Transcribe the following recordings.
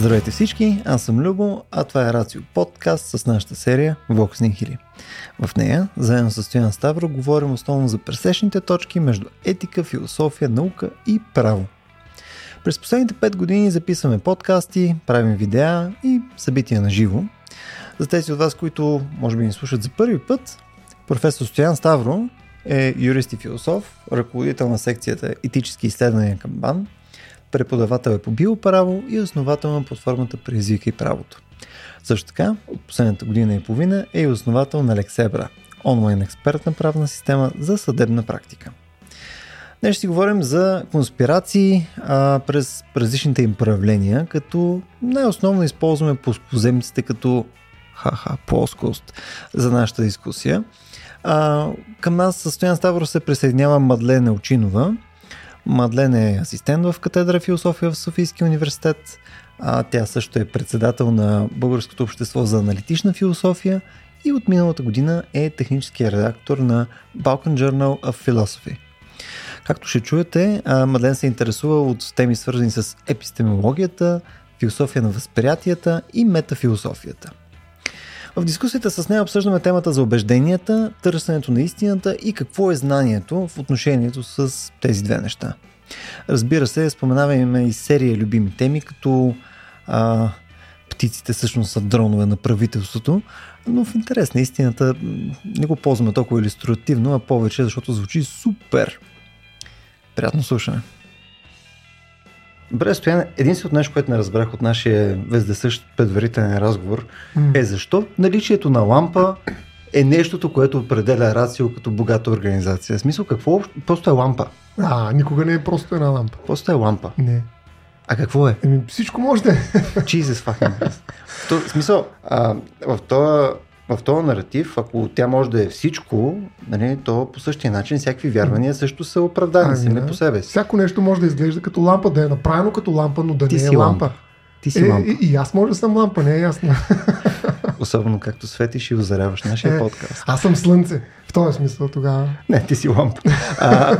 Здравейте всички, аз съм Любо, а това е Рацио подкаст с нашата серия Vox Nihili. В нея, заедно с Стоян Ставро, говорим основно за пресечните точки между етика, философия, наука и право. През последните 5 години записваме подкасти, правим видеа и събития на живо. За тези от вас, които може би ни слушат за първи път, професор Стоян Ставро е юрист и философ, ръководител на секцията Етически изследвания към БАН, преподавател е по биоправо и основател на платформата Предизвикай правото. Също така, от последната година и половина е и основател на Лексебра, онлайн експертна правна система за съдебна практика. Днес ще си говорим за конспирации а, през различните им проявления, като най-основно използваме плоскоземците като ха-ха, плоскост за нашата дискусия. А, към нас състоян Ставро се присъединява Мадлена Очинова. Мадлен е асистент в катедра философия в Софийския университет. А, тя също е председател на Българското общество за аналитична философия и от миналата година е технически редактор на Balkan Journal of Philosophy. Както ще чуете, Мадлен се интересува от теми свързани с епистемологията, философия на възприятията и метафилософията. В дискусията с нея обсъждаме темата за убежденията, търсенето на истината и какво е знанието в отношението с тези две неща. Разбира се, споменаваме и серия любими теми, като а, птиците всъщност са дронове на правителството, но в интерес на истината не го ползваме толкова иллюстративно, а повече, защото звучи супер. Приятно слушане. Добре, Стоян, единственото нещо, което не разбрах от нашия вездесъщ предварителен разговор mm. е защо наличието на лампа е нещото, което определя Рацио като богата организация. В смисъл, какво? Просто е лампа. А, никога не е просто една лампа. Просто е лампа. Не. А какво е? Еми, всичко може да е. Jesus fucking В смисъл, а, в този в този наратив, ако тя може да е всичко, нали, то по същия начин всякакви вярвания също са оправдани сами ами, по себе си. Всяко нещо може да изглежда като лампа, да е направено като лампа, но да Ти не е лампа. лампа. Ти си е, лампа. И, и аз може да съм лампа, не е ясно. Особено както светиш и озаряваш нашия е, подкаст. Аз съм слънце. В този смисъл тогава. Не, ти си лампа. А,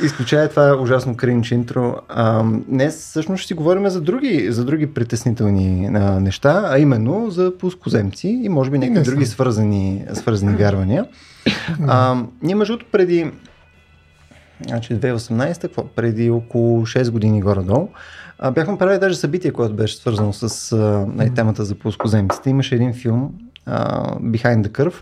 Изключая това е ужасно кринч интро. А, днес всъщност ще си говорим за други, за други притеснителни а, неща, а именно за пускоземци и може би някакви други свързани, свързани вярвания. А, ние между преди значи 2018, какво, преди около 6 години горе-долу, бяхме правили даже събитие, което беше свързано с а, темата за пускоземците. Имаше един филм, Behind the Curve,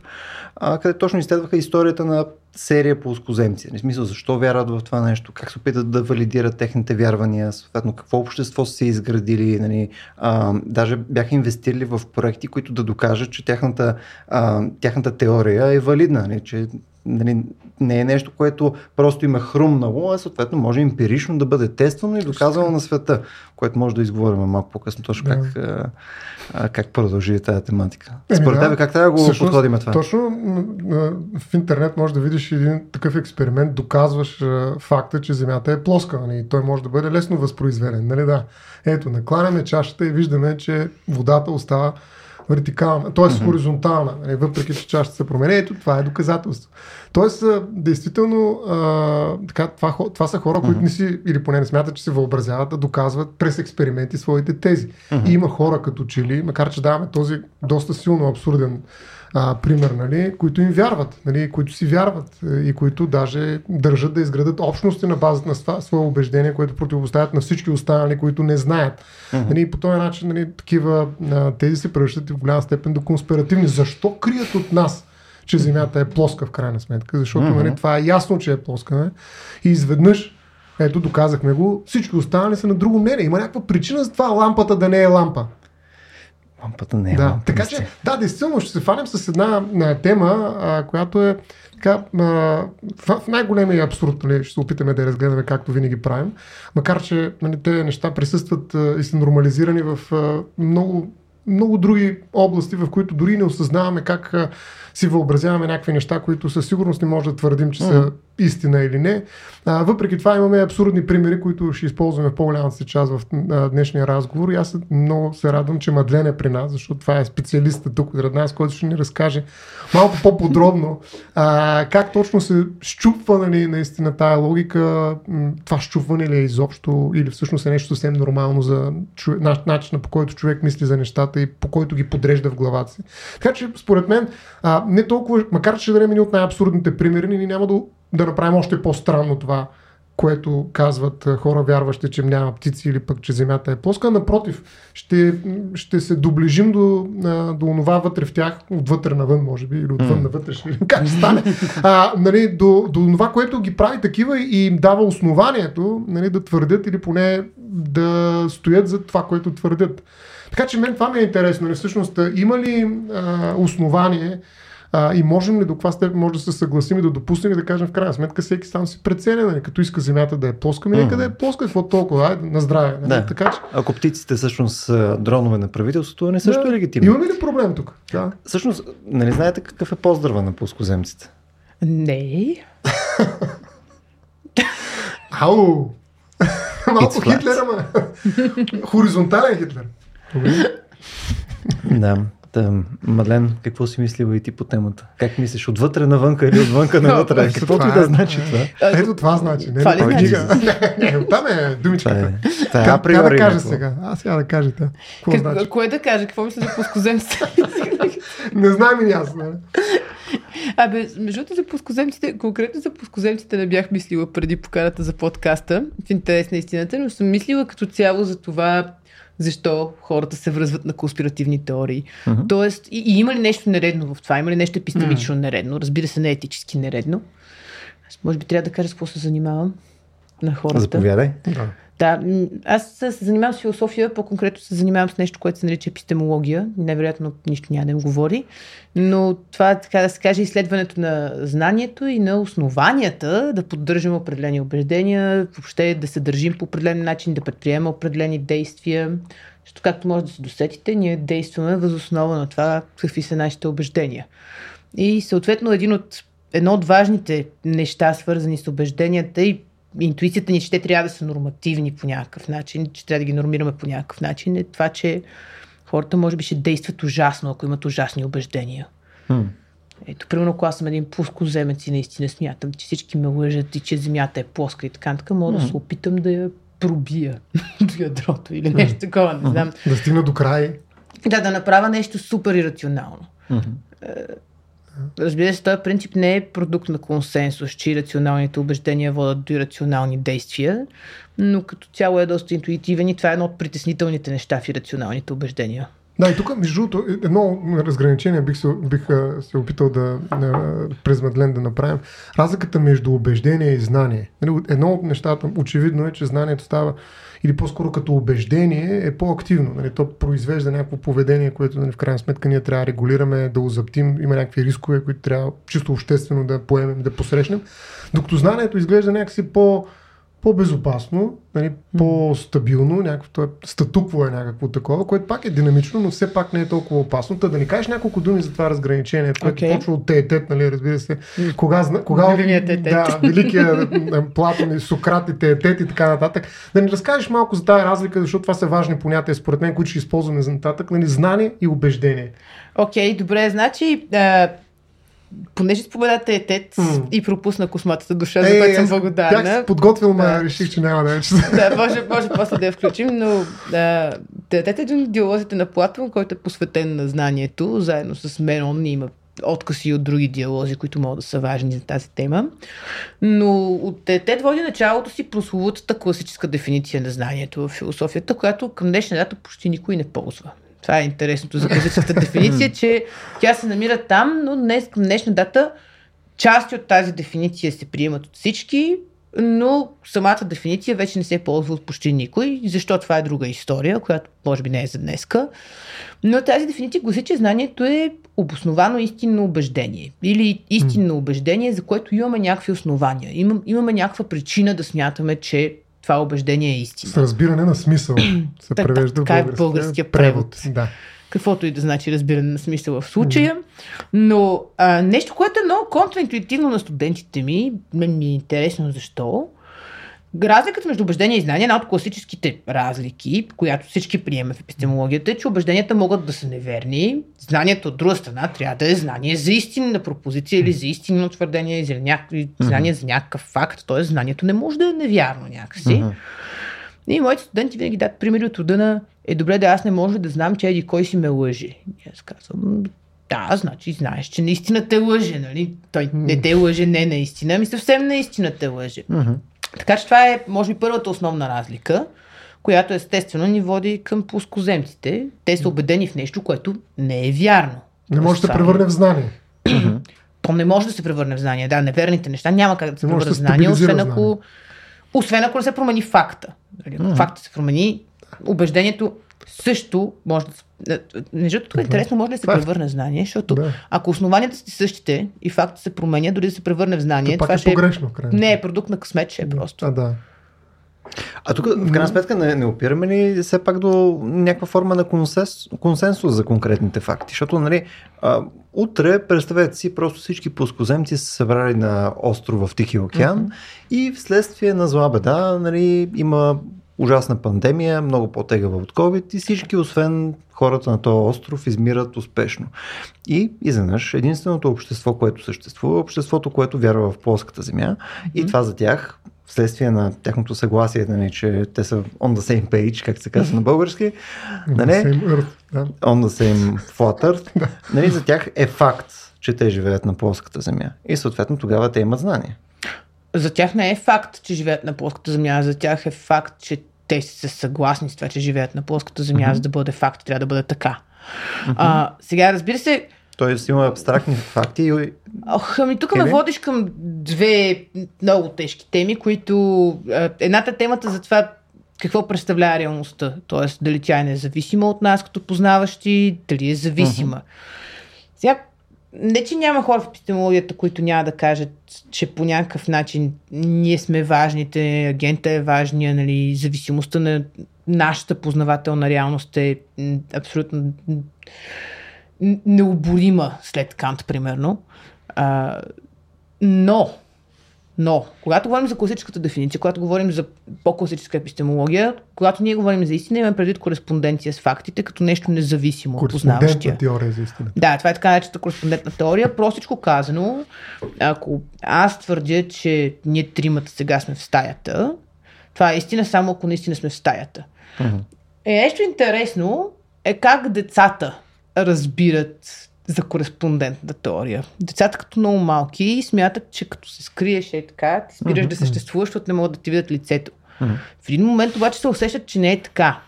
uh, къде точно изследваха историята на серия по ускоземци. В смисъл, защо вярват в това нещо, как се опитат да валидират техните вярвания, съответно какво общество са се изградили. Нали, а, даже бяха инвестирали в проекти, които да докажат, че тяхната, а, тяхната теория е валидна, нали, че нали, не е нещо, което просто има хрумнало, а съответно може емпирично да бъде тествано и доказано на света, което може да изговорим малко по-късно точно да. как, а, как продължи тази тематика. Според да, тебе как трябва да го всъщност, подходим това? Точно в интернет може да видиш един такъв експеримент, доказваш факта, че Земята е плоска. Нали? Той може да бъде лесно възпроизведен. Нали? Да. Ето, накланяме чашата и виждаме, че водата остава вертикална, т.е. Mm-hmm. хоризонтална, нали, въпреки че чашата се промени. Ето, това е доказателство. Тоест, действително, а, така, това, това са хора, mm-hmm. които не си, или поне не смятат, че се въобразяват да доказват през експерименти своите тези. Mm-hmm. И има хора като Чили, макар че даваме този доста силно абсурден а, пример, нали, които им вярват, нали, които си вярват е, и които даже държат да изградат общности на базата на това, свое убеждение, което противоставят на всички останали, които не знаят. Uh-huh. Нали, по този начин нали, такива а, тези се превръщат в голяма степен до конспиративни. Защо крият от нас? че Земята е плоска в крайна сметка, защото uh-huh. нали, това е ясно, че е плоска. Не? И изведнъж, ето доказахме го, всички останали са на друго мнение. Има някаква причина за това лампата да не е лампа. Лампата не е да, лампа. Така че, да, действително ще се фанем с една а, тема, а, която е така, а, в, в най-големия абсурд, нали, ще се опитаме да я разгледаме както винаги правим, макар че нали, те неща присъстват а, и са нормализирани в а, много много други области, в които дори не осъзнаваме как си въобразяваме някакви неща, които със сигурност не може да твърдим, че са истина или не. А, въпреки това имаме абсурдни примери, които ще използваме в по-голямата си част в а, днешния разговор. И аз много се радвам, че Мадлен е при нас, защото това е специалиста тук от нас, който ще ни разкаже малко по-подробно а, как точно се щупва нали, наистина тая логика, това щупване ли е изобщо или всъщност е нещо съвсем нормално за начина по който човек мисли за нещата и по който ги подрежда в главата си. Така че според мен а, не толкова, макар че ще дадем от най-абсурдните примери, ни няма да да направим още по-странно това, което казват хора вярващи, че няма птици или пък, че Земята е плоска. Напротив, ще, ще се доближим до, до това вътре в тях, отвътре навън, може би, или отвън навътре, ще видим как ще стане. А, нали, до, до това, което ги прави такива и им дава основанието нали, да твърдят или поне да стоят за това, което твърдят. Така че мен това ми е интересно. Нали, всъщност, има ли а, основание а, и можем ли до каква степен може да се съгласим и да допуснем и да кажем в крайна сметка всеки сам си преценя, нали? като иска земята да е плоска, ми нека да е плоска, какво толкова, айде, на здраве. Нали? Да. Така, че... Ако птиците всъщност са дронове на правителството, не също да. е легитимно. Имаме ли проблем тук? Да. Всъщност, нали знаете какъв е поздрава на плоскоземците? Не. Ау! Малко Хитлер, ама. Хоризонтален Хитлер. да. Та, Мадлен, какво си мислила и ти по темата? Как мислиш, отвътре навънка или отвънка навътре? Каквото и да значи това. Ето това значи. Не, това ли значи? Не, не, там е думичката. Това е, това е да кажа сега? Аз сега да кажа. Какво как, значи? Кое да кажа? Какво мисля за плоскоземците? не знам и аз. Не. Абе, между за плоскоземците, конкретно за плоскоземците не бях мислила преди поканата за подкаста, в интерес на истината, но съм мислила като цяло за това защо хората се връзват на конспиративни теории. Uh-huh. Тоест, и, и има ли нещо нередно в това? Има ли нещо епистемично uh-huh. нередно? Разбира се, не етически нередно. Аз може би трябва да кажа с какво се занимавам на хората. Заповядай. Да. Да, аз се занимавам с философия, по-конкретно се занимавам с нещо, което се нарича епистемология. Невероятно нищо няма да им говори. Но това, така да се каже, изследването на знанието и на основанията да поддържаме определени убеждения, въобще да се държим по определен начин, да предприемем определени действия. Защото, както може да се досетите, ние действаме възоснова на това какви са нашите убеждения. И съответно един от, едно от важните неща, свързани с убежденията и интуицията ни, че те трябва да са нормативни по някакъв начин, че трябва да ги нормираме по някакъв начин, е това, че хората може би ще действат ужасно, ако имат ужасни убеждения. Hmm. Ето, примерно, ако аз съм един плоскоземец и наистина смятам, че всички ме лъжат и че земята е плоска и така, така мога hmm. да се опитам да я пробия до ядрото или нещо hmm. такова, не знам. Да стигна до край. Да, да направя нещо супер ирационално. Hmm. Разбира се, този принцип не е продукт на консенсус, че рационалните убеждения водят до ирационални действия, но като цяло е доста интуитивен и това е едно от притеснителните неща в ирационалните убеждения. Да, и тук, между другото, едно разграничение бих се, бих се опитал да, през Мадлен да направим. Разликата между убеждение и знание. Нали, едно от нещата, очевидно е, че знанието става или по-скоро като убеждение е по-активно. Нали? То произвежда някакво поведение, което нали, в крайна сметка ние трябва да регулираме, да озаптим. Има някакви рискове, които трябва чисто обществено да поемем, да посрещнем. Докато знанието изглежда някакси по- по-безопасно, нали, по-стабилно, някакво, статукво е някакво такова, което пак е динамично, но все пак не е толкова опасно. Та да ни кажеш няколко думи за това разграничение, което okay. почва от теетет, нали, разбира се. Кога, кога да, великия Платон и Сократ и теетет и така нататък. Да ни разкажеш малко за тази разлика, защото това са важни понятия, според мен, които ще използваме за нататък. Нали, знание и убеждение. Окей, okay, добре, значи понеже споменате етет mm. и пропусна косматата душа, за което съм благодарна. Бях подготвил, ма да. реших, че няма да е. да, може, може после да я включим, но да, етет е един от диалозите на Платон, който е посветен на знанието, заедно с Менон има откази от други диалози, които могат да са важни за тази тема. Но от Етет води началото си прословутата класическа дефиниция на знанието в философията, която към днешна дата почти никой не ползва. Това е интересното за класическата дефиниция, че тя се намира там, но днес, към днешна дата части от тази дефиниция се приемат от всички, но самата дефиниция вече не се ползва от почти никой, защото това е друга история, която може би не е за днеска. Но тази дефиниция гласи, че знанието е обосновано истинно убеждение. Или истинно убеждение, за което имаме някакви основания. Имам, имаме някаква причина да смятаме, че това убеждение е истина. С разбиране на смисъл се превежда така, е българския превод. превод. Да. каквото и да значи разбиране на смисъл в случая. Но а, нещо, което е много контраинтуитивно на студентите ми, ми е интересно защо. Разликата между убеждение и знание, една от класическите разлики, която всички приемаме в епистемологията, е, че убежденията могат да са неверни. Знанието от друга страна трябва да е знание за истинна пропозиция или за истинно твърдение, или някакви знание за някакъв факт. Т.е. знанието не може да е невярно някакси. И моите студенти винаги дадат примери от рода на е добре да аз не може да знам, че еди кой си ме лъжи. И аз казвам, да, значи знаеш, че наистина те лъже, нали? Той не те лъже, не наистина, ами съвсем наистина те лъже. Мгм. Така че това е, може би, първата основна разлика, която естествено ни води към плоскоземците. Те са убедени в нещо, което не е вярно. Не може да се превърне в знание. То не може да се превърне в знание. Да, неверните неща няма как да се Не може превърнат в знание, освен ако, знание. освен ако не се промени факта. Нали, факта се промени, убеждението също може да се... Между другото, е интересно, може ли да се е- превърне в знание, защото Да. ако основанията са същите и факта се променя, дори да се превърне в знание, То пак това е ще погрешно. в крайна Не е продукт на късмет, ще е просто. А, да. А тук, в крайна сметка, не, не опираме ли все пак до някаква форма на консенс, консенсус за конкретните факти? Защото, нали, а, утре, представете си, просто всички плоскоземци са се събрали на остров в Тихия океан и вследствие на зла беда, нали, има ужасна пандемия, много по-тегава от COVID и всички, освен хората на този остров, измират успешно. И изведнъж единственото общество, което съществува, е обществото, което вярва в плоската земя и това за тях вследствие на тяхното съгласие, нали, че те са on the same page, как се казва на български, нали, Same Earth, да. on the same flat earth, нали, за тях е факт, че те живеят на плоската земя. И съответно тогава те имат знания. За тях не е факт, че живеят на плоската земя, за тях е факт, че те са съгласни с това, че живеят на плоската земя, за да бъде факт, трябва да бъде така. А, сега, разбира се, Тоест има абстрактни факти и Ох, ами тук ме водиш към две много тежки теми, които... Едната е темата за това какво представлява реалността. Тоест, дали тя е независима от нас като познаващи, дали е зависима. Сега, не, че няма хора в епистемологията, които няма да кажат, че по някакъв начин ние сме важните, агента е важния, нали, зависимостта на нашата познавателна реалност е абсолютно необорима след Кант, примерно. А, но, но, когато говорим за класическата дефиниция, когато говорим за по-класическа епистемология, когато ние говорим за истина, имаме предвид кореспонденция с фактите, като нещо независимо от познаващия. Теория за истина. Да, това е така наречената кореспондентна теория. Простичко казано, ако аз твърдя, че ние тримата сега сме в стаята, това е истина само ако наистина сме в стаята. Е, нещо интересно е как децата разбират за кореспондентна теория. Децата като много малки смятат, че като се скриеш е така, ти спираш да съществуваш, защото не могат да ти видят лицето. В един момент обаче се усещат, че не е така.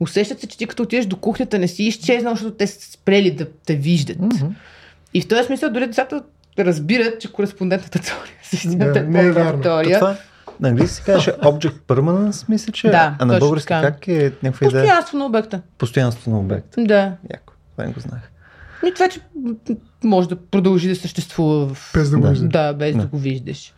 Усещат се, че ти като отидеш до кухнята не си изчезнал, защото те са спрели да те виждат. И в този смисъл дори децата разбират, че кореспондентната теория с истината Да, е е теория. това на английски се казваше Object Permanence, мисля, че. Да, а на български как е някаква идея? Постоянство на обекта. Постоянство на обект. Да. Яко. Това не го знаех. И това, че може да продължи да съществува в... Без да го Да. виждаш. Да, без да, Да. го виждаш.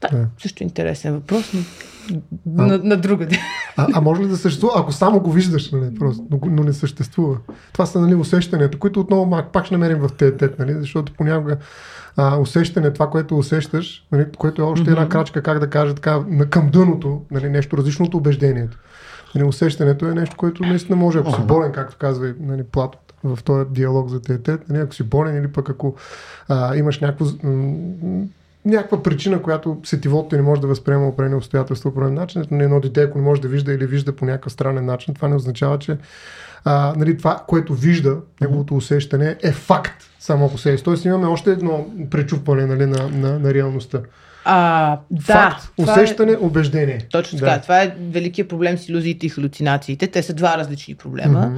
Да, Да. също интересен въпрос, но на, на другаде. А, а може ли да съществува, ако само го виждаш, нали, просто, но, но не съществува? Това са нали, усещанията, които отново мак, пак ще намерим в теетет, нали, защото понякога а, усещане, това, което усещаш, нали, което е още една крачка, как да кажа така, на, към дъното, нали, нещо различно от убеждението. Нали, усещането е нещо, което наистина може, ако си болен, както казва и, нали, Плато в този диалог за теетет, нали, ако си болен или пък ако а, имаш някакво някаква причина, която сетивото не може да възприема определени обстоятелства по начин. Едно дете, ако не може да вижда или вижда по някакъв странен начин, това не означава, че а, нали, това, което вижда, неговото усещане е факт само по себе си. Тоест имаме още едно пречупване нали, на, на, на реалността. А, да, Факт, това усещане, Е, убеждение. точно Да. така. Това е великият проблем с иллюзиите и халюцинациите. Те са два различни проблема.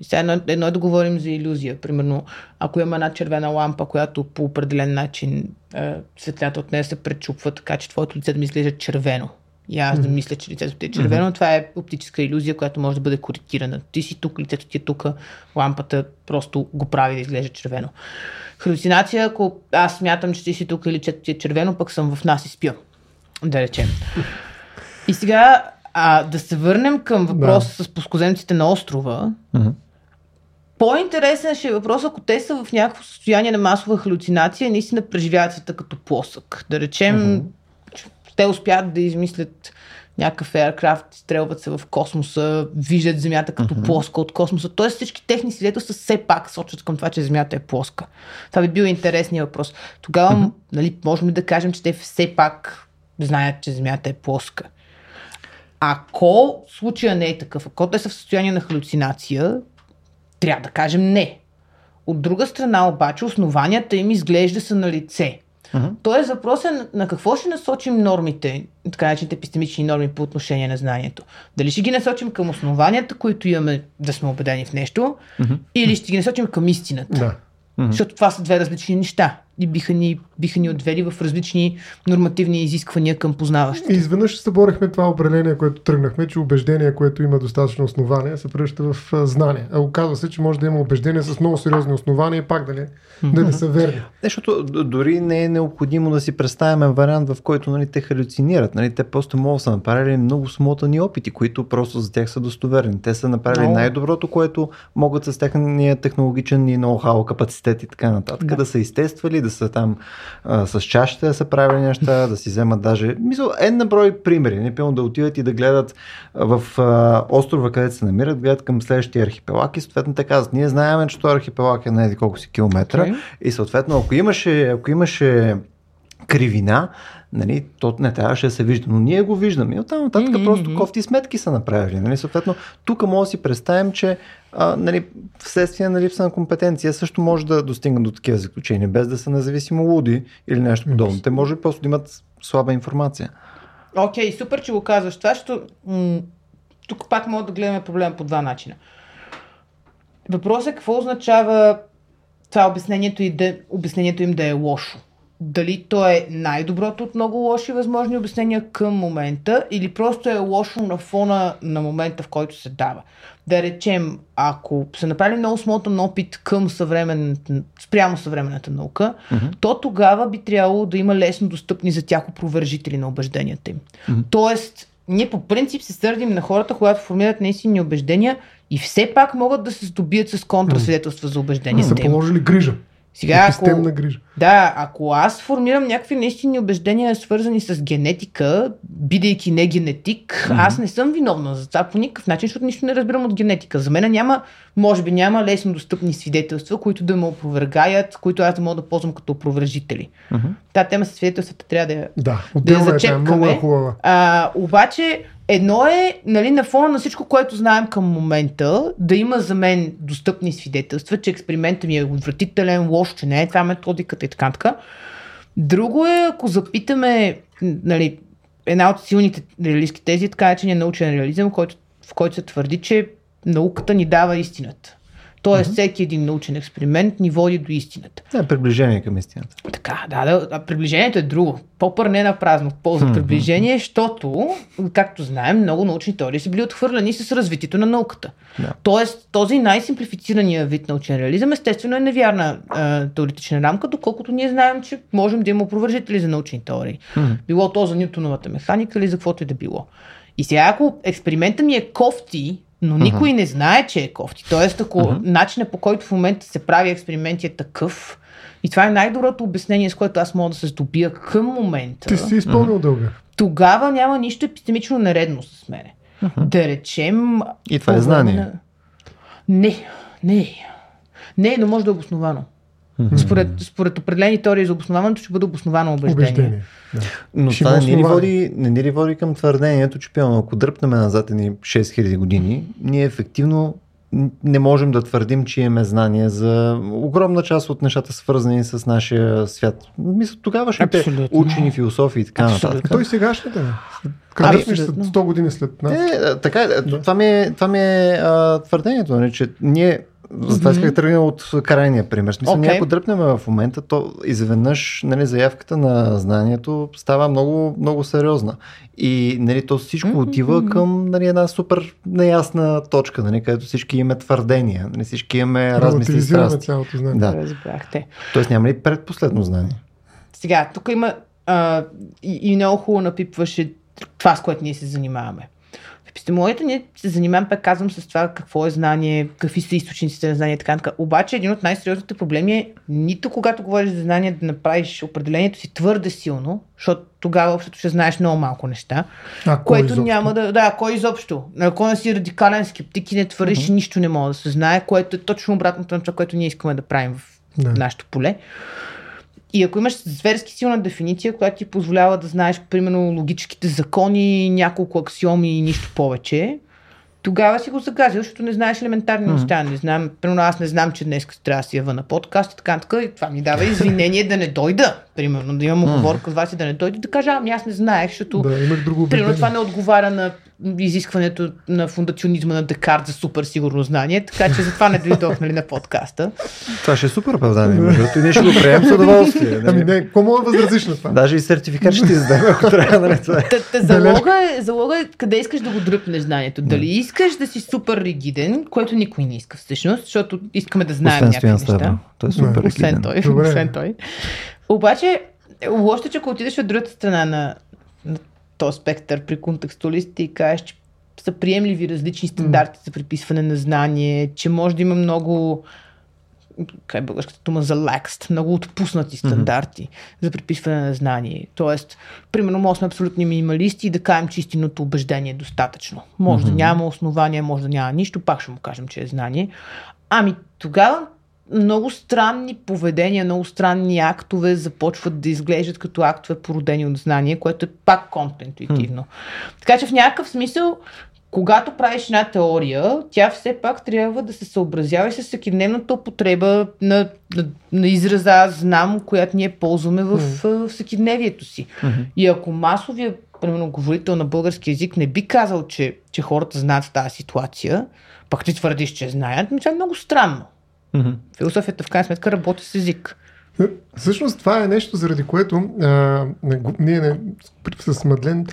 И сега едно, едно е да говорим за иллюзия. Примерно, ако има една червена лампа, която по определен начин е, светлината от нея се пречупва, така че твоето лице да ми изглежда червено. И аз да мисля, че лицето ти е червено, това е оптическа иллюзия, която може да бъде коригирана. Ти си тук, лицето ти е тук, лампата просто го прави да изглежда червено. Халюцинация, ако аз смятам, че ти си тук и лицето ти е червено, пък съм в нас и спя. Да речем. И сега а, да се върнем към въпроса с плоскоземците на острова. Мгм. По-интересен ще е въпрос, ако те са в някакво състояние на масова халюцинация наистина преживяват света като плосък. Да речем, mm-hmm. те успят да измислят някакъв aircraft, стрелват се в космоса, виждат Земята като mm-hmm. плоска от космоса. Тоест всички техни свидетелства все пак сочат към това, че Земята е плоска. Това би бил интересният въпрос. Тогава, mm-hmm. нали, можем да кажем, че те все пак знаят, че Земята е плоска. Ако случая не е такъв, ако те са в състояние на халюцинация, трябва да кажем не. От друга страна обаче основанията им изглежда са на лице. Uh-huh. Тоест въпрос е на, какво ще насочим нормите, така наречените епистемични норми по отношение на знанието. Дали ще ги насочим към основанията, които имаме да сме убедени в нещо, uh-huh. или ще ги насочим към истината. Да. Защото това са две различни неща и биха ни, биха ни отвели в различни нормативни изисквания към познаващите. И изведнъж се съборихме това определение, което тръгнахме, че убеждение, което има достатъчно основания, се превръща в знание. А оказва се, че може да има убеждение с много сериозни основания и пак да не, да не са верни. Защото дори не е необходимо да си представяме вариант, в който нали, те халюцинират. Нали, те просто могат да са направили много смотани опити, които просто за тях са достоверни. Те са направили no. най-доброто, което могат с техния технологичен и ноу-хау капацитет и така нататък, да, да са изтествали, да са там а, с чашите да са правили неща, да си вземат даже, мисля, една брой примери, не пълно да отиват и да гледат в а, острова, където се намират, гледат към следващия архипелаг и съответно те казват, ние знаем, че този архипелаг е на еди колко си километра okay. и съответно, ако имаше, ако имаше кривина, нали, то не трябваше да се вижда, но ние го виждаме. И оттам нататък mm-hmm. просто кофти сметки са направили. Нали, съответно, тук може да си представим, че а, нали, вследствие на липса на компетенция също може да достигнат до такива заключения, без да са независимо луди или нещо подобно. Те може просто да имат слаба информация. Окей, okay, супер, че го казваш това, защото м- тук пак мога да гледаме проблема по два начина. Въпросът е какво означава това обяснението, и да, обяснението им да е лошо дали то е най-доброто от много лоши възможни обяснения към момента или просто е лошо на фона на момента, в който се дава. Да речем, ако са направили много смотан опит към съвременната, спрямо съвременната наука, mm-hmm. то тогава би трябвало да има лесно достъпни за тях опровържители на убежденията им. Mm-hmm. Тоест, ние по принцип се сърдим на хората, когато формират наистина убеждения и все пак могат да се здобият с контрасвидетелства mm-hmm. за убежденията. Са положили грижа. Сега, ако, грижа. Да, ако аз формирам някакви наистини убеждения, свързани с генетика, бидейки не генетик, mm-hmm. аз не съм виновна за това по никакъв начин, защото нищо не разбирам от генетика. За мен няма, може би няма лесно достъпни свидетелства, които да ме опровергаят, които аз да мога да ползвам като опровержители. Mm-hmm. Та тема с свидетелствата трябва да я, да, да я зачепкаме. Е, много е хубава. А, обаче, Едно е, нали, на фона на всичко, което знаем към момента, да има за мен достъпни свидетелства, че експериментът ми е отвратителен, лош, че не е това методиката и така така. Друго е, ако запитаме, нали, една от силните реалистски тези, така е, че е научен реализъм, който, в който се твърди, че науката ни дава истината. Тоест, uh-huh. всеки един научен експеримент ни води до истината. Да, приближение към истината. Така, да, да. Приближението е друго. Попър не е на празно полза uh-huh. приближение, защото, както знаем, много научни теории са били отхвърлени с развитието на науката. Да. Тоест, този най-симплифицирания вид научен реализъм, естествено е невярна е, теоретична рамка, доколкото ние знаем, че можем да има опровържители за научни теории. Uh-huh. Било то за Ньютоновата механика или за каквото и да било. И сега, ако експеримента ми е кофти, но никой uh-huh. не знае, че е кофти. Тоест, ако uh-huh. начинът по който в момента се прави експерименти е такъв, и това е най-доброто обяснение, с което аз мога да се здобия към момента. Ти си изпълнил uh-huh. дълга. Тогава няма нищо епистемично наредно с мене. Uh-huh. Да речем... И това е знание. На... Не, не. Не, но може да е обосновано. Mm-hmm. Според, според определени теории за обосноването ще бъде обосновано убеждение. убеждение да. Но ще това не ни, води, не ни ли води към твърдението, че пълно, ако дръпнем назад ни 6000 години, ние ефективно не можем да твърдим, че имаме знания за огромна част от нещата, свързани с нашия свят. Мисля, тогавашните Абсолютно. учени, философи и така Абсолютно. нататък. Той сегашните. Къде сме 100 години след нас? Е, така е. Да. Това ми е, това ми е а, твърдението, нали, че ние затова исках да тръгна от крайния пример. Смисъл, okay. ние ако дръпнем в момента, то изведнъж нали, заявката на знанието става много, много сериозна. И нали, то всичко mm-hmm. отива към нали, една супер неясна точка, нали, където всички имаме твърдения, нали, всички имаме размисли и страсти. цялото знание. Да. Разбрахте. Тоест няма ли предпоследно знание? Сега, тук има а, и, и много хубаво напипваше това, с което ние се занимаваме епистемологията ние се занимаваме, пак казвам, с това какво е знание, какви са източниците на знание и така, така. Обаче един от най-сериозните проблеми е нито когато говориш за знание да направиш определението си твърде силно, защото тогава общото ще знаеш много малко неща, А, което изобщо? няма да... Да, кой изобщо? Ако не си радикален скептик и не твърдиш, че нищо не може да се знае, което е точно обратното на това, което ние искаме да правим в Да. нашето поле. И ако имаш зверски силна дефиниция, която ти позволява да знаеш, примерно, логическите закони, няколко аксиоми и нищо повече, тогава си го загазил, защото не знаеш елементарни неща. Не знам, примерно аз не знам, че днес трябва да се ява на подкаст и така, така, и това ми дава извинение да не дойда. Примерно, да имам оговорка с вас и да не дойда, да кажа, ами аз не знаех, защото Да, имах друго Примерно това не отговаря на изискването на фундационизма на Декарт за супер сигурно знание, така че затова не дойдох нали, на подкаста. Това ще е супер оправдание, между другото, и ние ще го приемем с удоволствие. нали? Ами не, какво мога да възразиш на това? Даже и сертификат ще ти издадем, ако трябва, нали? Това е. Залога, е, залога е къде искаш да го дръпнеш знанието. Дали искаш да си супер ригиден, което никой не иска всъщност, защото искаме да знаем някакви неща. Той е супер Освен ригиден. той. Освен той. Обаче, лошото е, че ако отидеш от другата страна на, на този спектър при контекстуалистите и кажеш, че са приемливи различни стандарти за приписване на знание, че може да има много как е българската дума за laxed, много отпуснати стандарти за приписване на знание. Тоест, примерно, може да сме абсолютни минималисти и да кажем, че истинното убеждение е достатъчно. Може да няма основания, може да няма нищо, пак ще му кажем, че е знание. Ами тогава много странни поведения, много странни актове започват да изглеждат като актове породени от знание, което е пак контринтуитивно. Така че в някакъв смисъл, когато правиш една теория, тя все пак трябва да се съобразява и с всекидневната употреба на, на, на израза аз знам, която ние ползваме в, в всекидневието си. И ако масовия, примерно, говорител на български язик не би казал, че, че хората знаят тази ситуация, пък ти твърдиш, че знаят, ми това е много странно. Философията в крайна сметка работи с език. Е, Всъщност това е нещо, заради което а, ние не, с Мадлен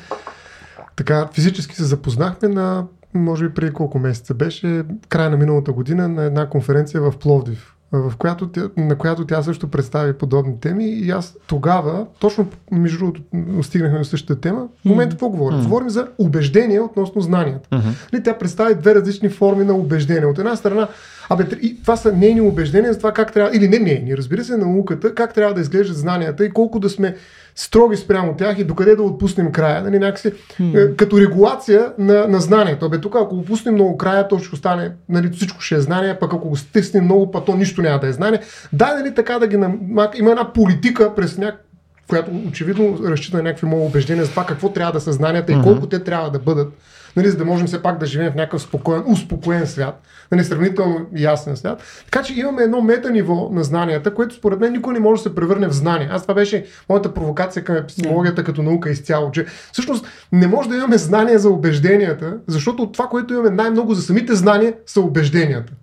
така физически се запознахме на, може би преди колко месеца беше, края на миналата година на една конференция в Пловдив, в която, на която тя също представи подобни теми и аз тогава, точно между другото стигнахме до същата тема, в момента какво говорим? Говорим за убеждения относно знанията. Нали, Тя представи две различни форми на убеждения. От една страна, абе, и това са нейни убеждения за това как трябва, или не нейни, разбира се, науката, как трябва да изглеждат знанията и колко да сме строги спрямо тях и докъде да отпуснем края, нали, някакси, е, като регулация на, на знанието. Абе, тук ако отпуснем много края, то ще остане, нали, всичко ще е знание, пък ако го стиснем много, па то нищо няма да е знание. Да, нали, така да ги намак... Има една политика през някакъв която очевидно разчита на някакви мои убеждения за това какво трябва да са знанията и колко те трябва да бъдат, нали, за да можем все пак да живеем в някакъв спокоен, успокоен свят, нали, сравнително ясен свят. Така че имаме едно мета ниво на знанията, което според мен никой не може да се превърне в знание. Аз това беше моята провокация към епистемологията като наука изцяло, че всъщност не може да имаме знания за убежденията, защото това, което имаме най-много за самите знания, са убежденията.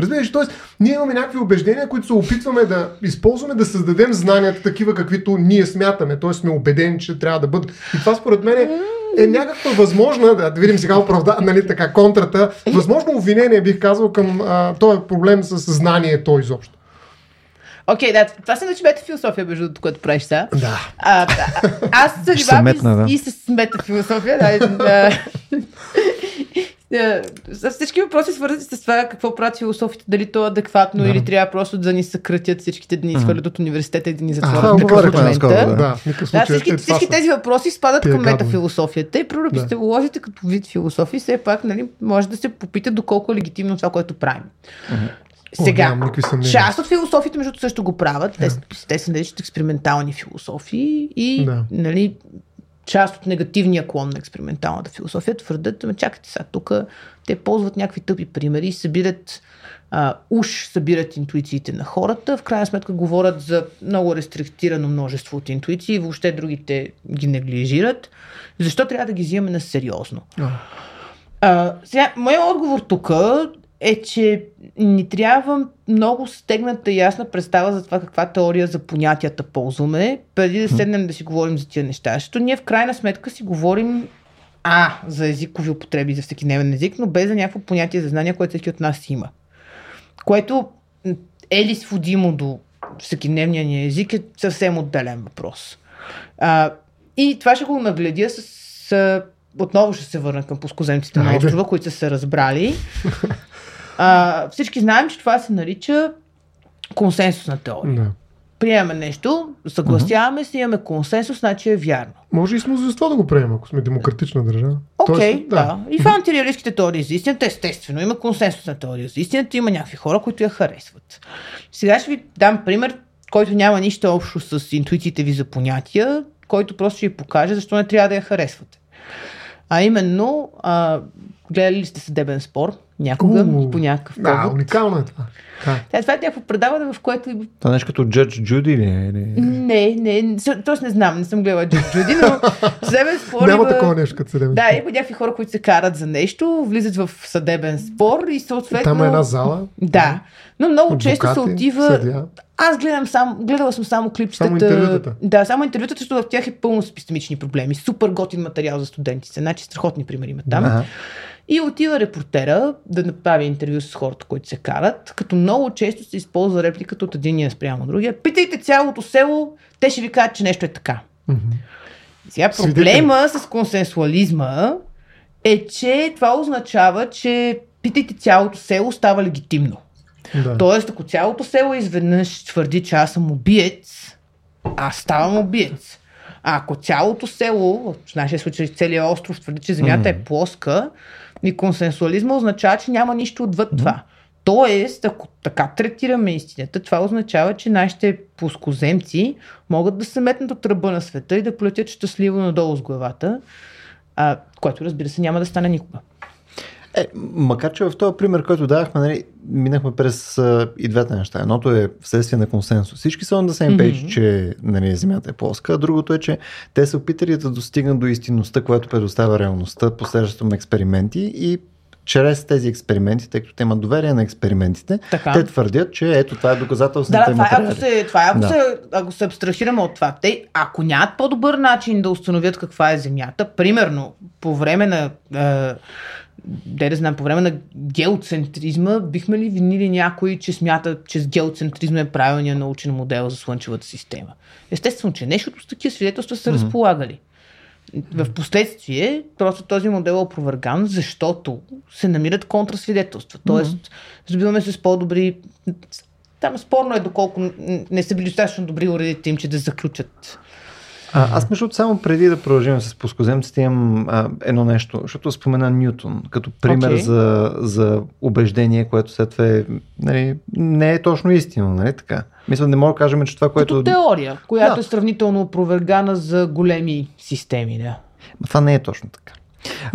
Разбираш, т.е. ние имаме някакви убеждения, които се опитваме да използваме, да създадем знанията такива, каквито ние смятаме. Т.е. сме убедени, че трябва да бъдат. И това според мен е, е някаква възможна, да, да видим сега оправда, нали, така, контрата, възможно обвинение бих казал към а, този проблем с знанието изобщо. Окей, да, това се нарича метафилософия, между другото, което правиш сега. Да. А, да, аз се занимавам метна, да. и, и с метафилософия. Да, и, да. Да, За всички въпроси, свързани с това какво правят философите, дали то е адекватно Да. или трябва просто да ни съкратят всичките, да ни свалят от университета и да ни затворят парламента. наскоро, да. Да, Да, всички, е, всички са. тези въпроси спадат към метафилософията и прямо Да. като вид философии все пак нали, може да се попита доколко е легитимно това, което правим. О, Сега, съмнения. част от философите, между също го правят. Те, те се наричат експериментални философии и Да. нали, част от негативния клон на експерименталната философия твърдят, ама чакайте сега, тук те ползват някакви тъпи примери, събират а, уж събират интуициите на хората, в крайна сметка говорят за много рестриктирано множество от интуиции, въобще другите ги неглижират. Защо трябва да ги взимаме на сериозно? А. Сега, моят отговор тук е, че ни трябва много стегната и ясна представа за това каква теория за понятията ползваме, преди да седнем да си говорим за тия неща. Защото ние в крайна сметка си говорим а, за езикови употреби, за всекидневен език, но без за някакво понятие за знания, което всеки от нас има. Което е ли сводимо до всекидневния ни език е съвсем отделен въпрос. А, и това ще го нагледя с, с отново ще се върна към пускоземците на острова, които са се разбрали. А, всички знаем, че това се нарича консенсусна теория. Да. Приемаме нещо, съгласяваме се, имаме консенсус, значи е вярно. Може и с мнозинство да го приемем, ако сме демократична държава. Окей, Тоест, да. И в антиреалистските теории за истината, естествено, има консенсусна теория за истината, има някакви хора, които я харесват. Сега ще ви дам пример, който няма нищо общо с интуициите ви за понятия, който просто ще ви покаже защо не трябва да я харесвате. А именно, а, гледали ли сте съдебен спор някога уу, по някакъв Да, повод? уникално е това. Да. Тя, това е някакво предаване, в което Това нещо като Judge Judy ли е? Не, не, тоест не знам, не съм гледала Джуди, Джуди, но съдебен спор Няма има- такова нещо, като съдебен Да, има някакви хора, които се карат за нещо, влизат в съдебен спор и съответно... Там е една зала. Да, но много често се Адвокати, отива... съдия. Аз гледам сам, гледала съм само клипчетата. Само интервютата. Да, само интервютата, защото в тях е пълно с епистемични проблеми. Супер готин материал за студентите. Значи страхотни примери има там. Ага. И отива репортера да направи интервю с хората, които се карат, като много често се използва репликата от единия спрямо другия. Питайте цялото село, те ще ви кажат, че нещо е така. Мгм. Сега Свидетели. проблема с консенсуализма е, че това означава, че питайте цялото село става легитимно. Да. Тоест, ако цялото село изведнъж твърди, че аз съм убиец, аз ставам убиец. А ако цялото село, в нашия случай целият остров, твърди, че земята е плоска, и консенсуализма означава, че няма нищо отвъд това. Тоест, ако така третираме истината, това означава, че нашите плоскоземци могат да се метнат от ръба на света и да полетят щастливо надолу с главата, а, което разбира се няма да стане никога. Е, макар че в този пример, който давахме, нали, минахме през а, и двете неща. Едното е вследствие на консенсус. Всички са the same page, Мгм. че нали, Земята е плоска, а другото е, че те са опитали да достигнат до истинността, която предоставя реалността посредством експерименти и чрез тези експерименти, тъй като те имат доверие на експериментите, Така. те твърдят, че ето това е доказателство Да, на това е, ако материали. се, това е, ако, Да. се, ако се абстрахираме от това. Те, ако нямат по-добър начин да установят каква е Земята, примерно по време на е, де да знам, по време на геоцентризма, бихме ли винили някой, че смята, че с геоцентризма е правилният научен модел за Слънчевата система? Естествено, че не, защото с такива свидетелства са разполагали. В последствие, просто този модел е опроверган, защото се намират контрасвидетелства. Тоест, разбиваме се с по-добри. Там спорно е доколко не са били достатъчно добри уредите им, че да заключат. А, аз между само преди да продължим с плоскоземците имам а, едно нещо, защото спомена Нютон като пример Окей. за, за убеждение, което след това е, нали, не е точно истина, нали така? Мисля, не мога да кажем, че това, което... Като теория, която Да. е сравнително опровергана за големи системи. Да. Ма Това не е точно така.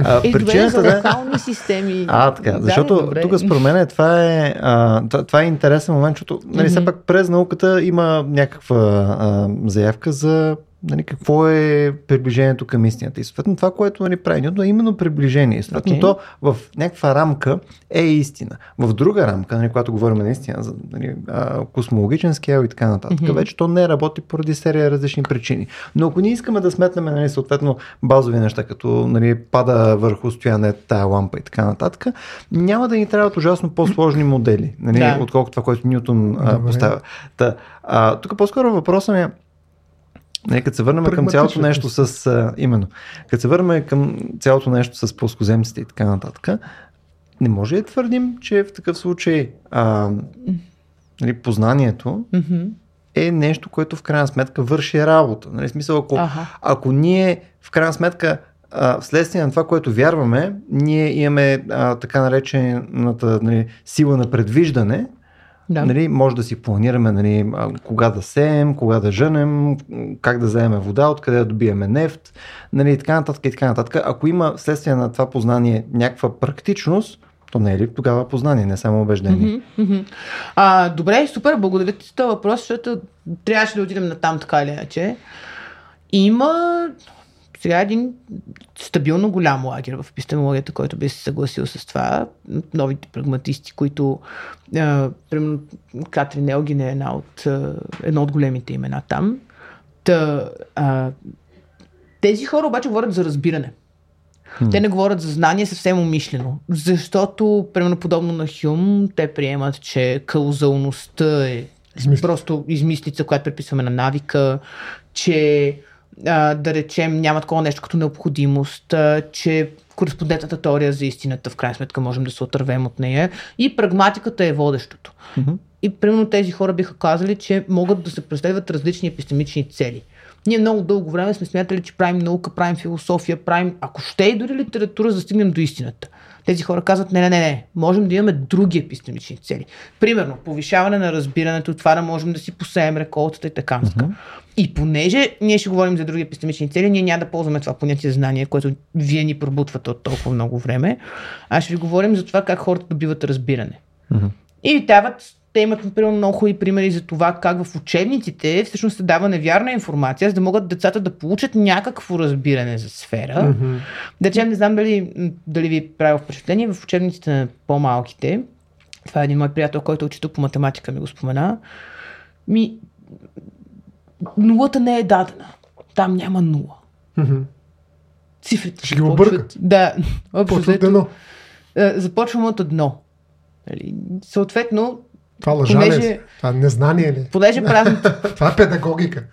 А, Е, добре, причината за да... локални системи. А, така. Да, Защото добре. тук според мен това е, а, това, е интересен момент, защото нали, все Мгм. пак през науката има някаква а, заявка за нали, какво е приближението към истината. И съответно това, което нали, прави Нютон е именно приближение. И Съответно Окей. то в някаква рамка е истина. В друга рамка, нали, когато говорим наистина за нали, а, космологичен скел и така нататък, Мгм. вече то не работи поради серия различни причини. Но ако ние искаме да сметнем нали, съответно базови неща, като нали, пада върху стояне тая лампа и така нататък, няма да ни трябват ужасно по-сложни модели, нали, Да. отколкото това, което Нютон а, Добре. поставя. Та, а, тук по-скоро въпросът ми е Нека като се върнем към цялото нещо просто. с... А, именно. Като се върнем към цялото нещо с плоскоземците и така нататък, не може да твърдим, че в такъв случай а, нали, познанието е нещо, което в крайна сметка върши работа. Нали, смисъл, ако, Аха. ако ние в крайна сметка а, вследствие на това, което вярваме, ние имаме а, така наречената нали, сила на предвиждане, Да. нали, може да си планираме нали, кога да сеем, кога да женем, как да вземем вода, откъде да добиеме нефт, нали, и така нататък и така нататък. Ако има вследствие на това познание някаква практичност, то не е ли тогава познание, не само убеждение? Мгм, мгм. А, добре, супер, благодаря ти за този въпрос, защото трябваше да отидем на там така или иначе. Има сега един стабилно голям лагер в епистемологията, който би се съгласил с това. Новите прагматисти, които а, примерно Катрин Елгин е една от, а, едно от големите имена там. Та, а, тези хора обаче говорят за разбиране. Те не говорят за знание съвсем умишлено, защото, примерно подобно на Хюм, те приемат, че каузалността е Измислица. просто измислица, която приписваме на навика, че а, да речем, няма такова нещо като необходимост, а, че кореспондентната теория за истината, в крайна сметка можем да се отървем от нея и прагматиката е водещото. Мгм. И примерно тези хора биха казали, че могат да се преследват различни епистемични цели. Ние много дълго време сме смятали, че правим наука, правим философия, правим, ако ще и дори литература, за да стигнем до истината. Тези хора казват, не, не, не, не, можем да имаме други епистемични цели. Примерно, повишаване на разбирането, това да можем да си посеем реколтата и така нататък. И понеже ние ще говорим за други епистемични цели, ние няма да ползваме това понятие знание, което вие ни пробутвате от толкова много време, а ще ви говорим за това как хората добиват разбиране. Мгм. И дават, те имат, например, много хубави примери за това как в учебниците всъщност се дава невярна информация, за да могат децата да получат някакво разбиране за сфера. Мгм. Да речем, не знам дали, дали ви е правил впечатление, в учебниците на по-малките, това е един мой приятел, който е учител по математика, ми го спомена, ми, нулата не е дадена. Там няма нула. Мгм. Цифрите Ще ги объркат. Да, общо Почва от взето, едно. е, започваме от едно. Нали, Съответно, Това лъжа ли понеже- е? Това незнание ли? е? понеже празното, Това е педагогика.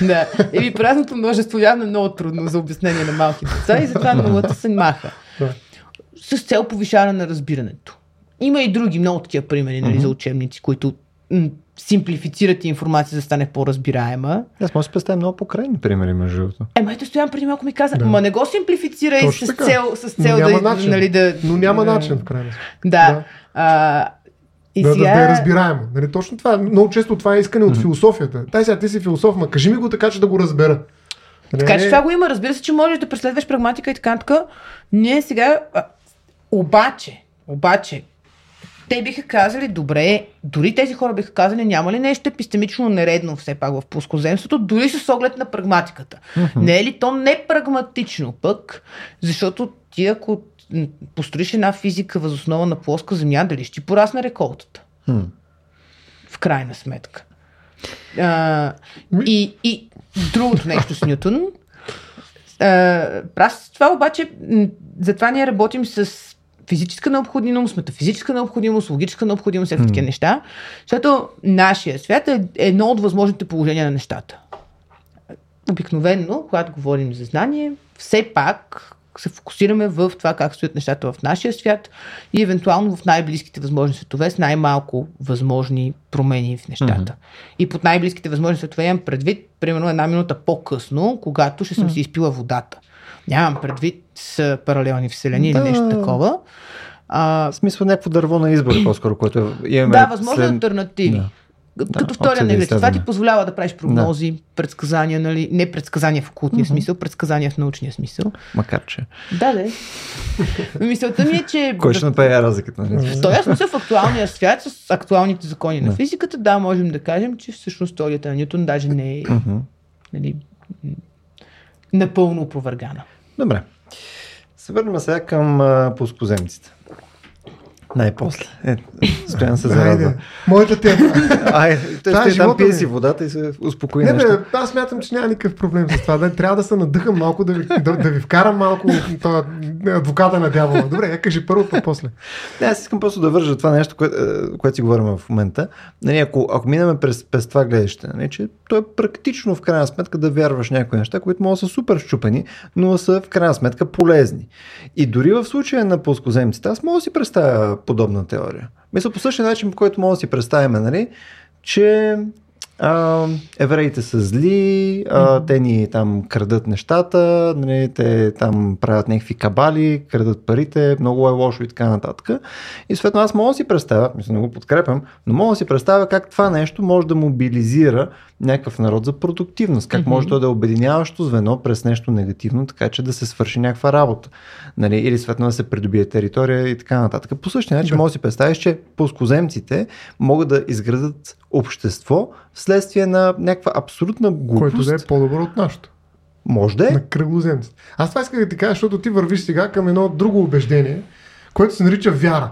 да, еми празното множество явно е много трудно за обяснение на малки деца и затова нулата се маха. С цел повишаване на разбирането. Има и други много такива примери нали, за учебници, които м- симплифицират информация, за да стане по-разбираема. Аз може да представя много покрайни примери, между другото. Ема ето Стоян преди малко ми каза, Да. ма не го симплифицирай Точно с цел, с Но цел няма да, начин. нали, да... Но няма начин, в крайна сметка. Да. Да. А, и да, сега... да, да е разбираемо. Нали, точно това. Много често това е искане от философията. Дай сега ти си философ, ма кажи ми го така, че да го разбера. Нали, Така че не- това го има. Разбира се, че можеш да преследваш прагматика и така нататък. Ние сега... А, обаче, обаче, те биха казали, добре, дори тези хора биха казали, няма ли нещо епистемично нередно все пак в плоскоземството, дори с оглед на прагматиката. Не е ли то непрагматично пък, защото ти ако построиш една физика възоснова на плоска земя, дали ще порасне реколтата? Хм. в крайна сметка. А, и, и другото нещо с Нютон. А, това обаче, затова ние работим с физическа необходимост, метафизическа необходимост, логическа необходимост, всякакви такива неща, защото нашия свят е едно от възможните положения на нещата. Обикновенно, когато говорим за знание, все пак се фокусираме в това как стоят нещата в нашия свят и евентуално в най-близките възможни светове с най-малко възможни промени в нещата. Mm-hmm. И под най-близките възможни светове имам предвид, примерно една минута по-късно, когато ще съм си изпила водата. Нямам предвид с паралелни вселени Да. или нещо такова. А, В смисъл някакво дърво на избор, по-скоро, което имаме. да, възможно след- алтернативи. Да. Да. Като Да, втория опция за на Това ти позволява да правиш прогнози, предсказания, нали? не предсказания в окултния смисъл, предсказания в научния смисъл. Макар че. Да, да. Мисълта ми е, че Кой ще направи разликата? Нали? в този смисъл в актуалния свят с актуалните закони на Да. физиката, да, можем да кажем, че всъщност теорията на Ньютон даже не е нали, напълно опровергана. Добре. Се върнем сега към а, пускоземците. Най-после. Е, стоян се зарадва. Моята тема. Ай, той Това ще там пие си водата и се успокои Не, нещо. бе, аз смятам, че няма никакъв проблем с това. Да, трябва да се надъхам малко, да ви, да, да ви вкарам малко това, адвоката на дявола. Добре, я кажи първо, па после. Не, аз искам просто да вържа това нещо, което, е, което си говорим в момента. Нали, ако, ако минаме през, през това гледаще, нали, че то е практично в крайна сметка да вярваш някои неща, които могат да са супер щупени, но са в крайна сметка полезни. И дори в случая на плоскоземците, аз мога да си представя подобна теория. Мисля по същия начин, по който мога да си представим, нали, че а, евреите са зли, а, те ни там крадат нещата, нали, те там правят някакви кабали, крадат парите, много е лошо и така нататък. И съответно аз мога да си представя, мисля, не го подкрепям, но мога да си представя как това нещо може да мобилизира някакъв народ за продуктивност, как може то да е обединяващо звено през нещо негативно, така че да се свърши някаква работа. Нали, или съответно да се придобие територия и така нататък. По същия начин Да. може да си представиш, че плоскоземците могат да изградат общество вследствие на някаква абсолютна глупост. Който да е по-добър от нашото. Може да е. На кръглоземците. Аз това исках да ти кажа, защото ти вървиш сега към едно друго убеждение, което се нарича вяра.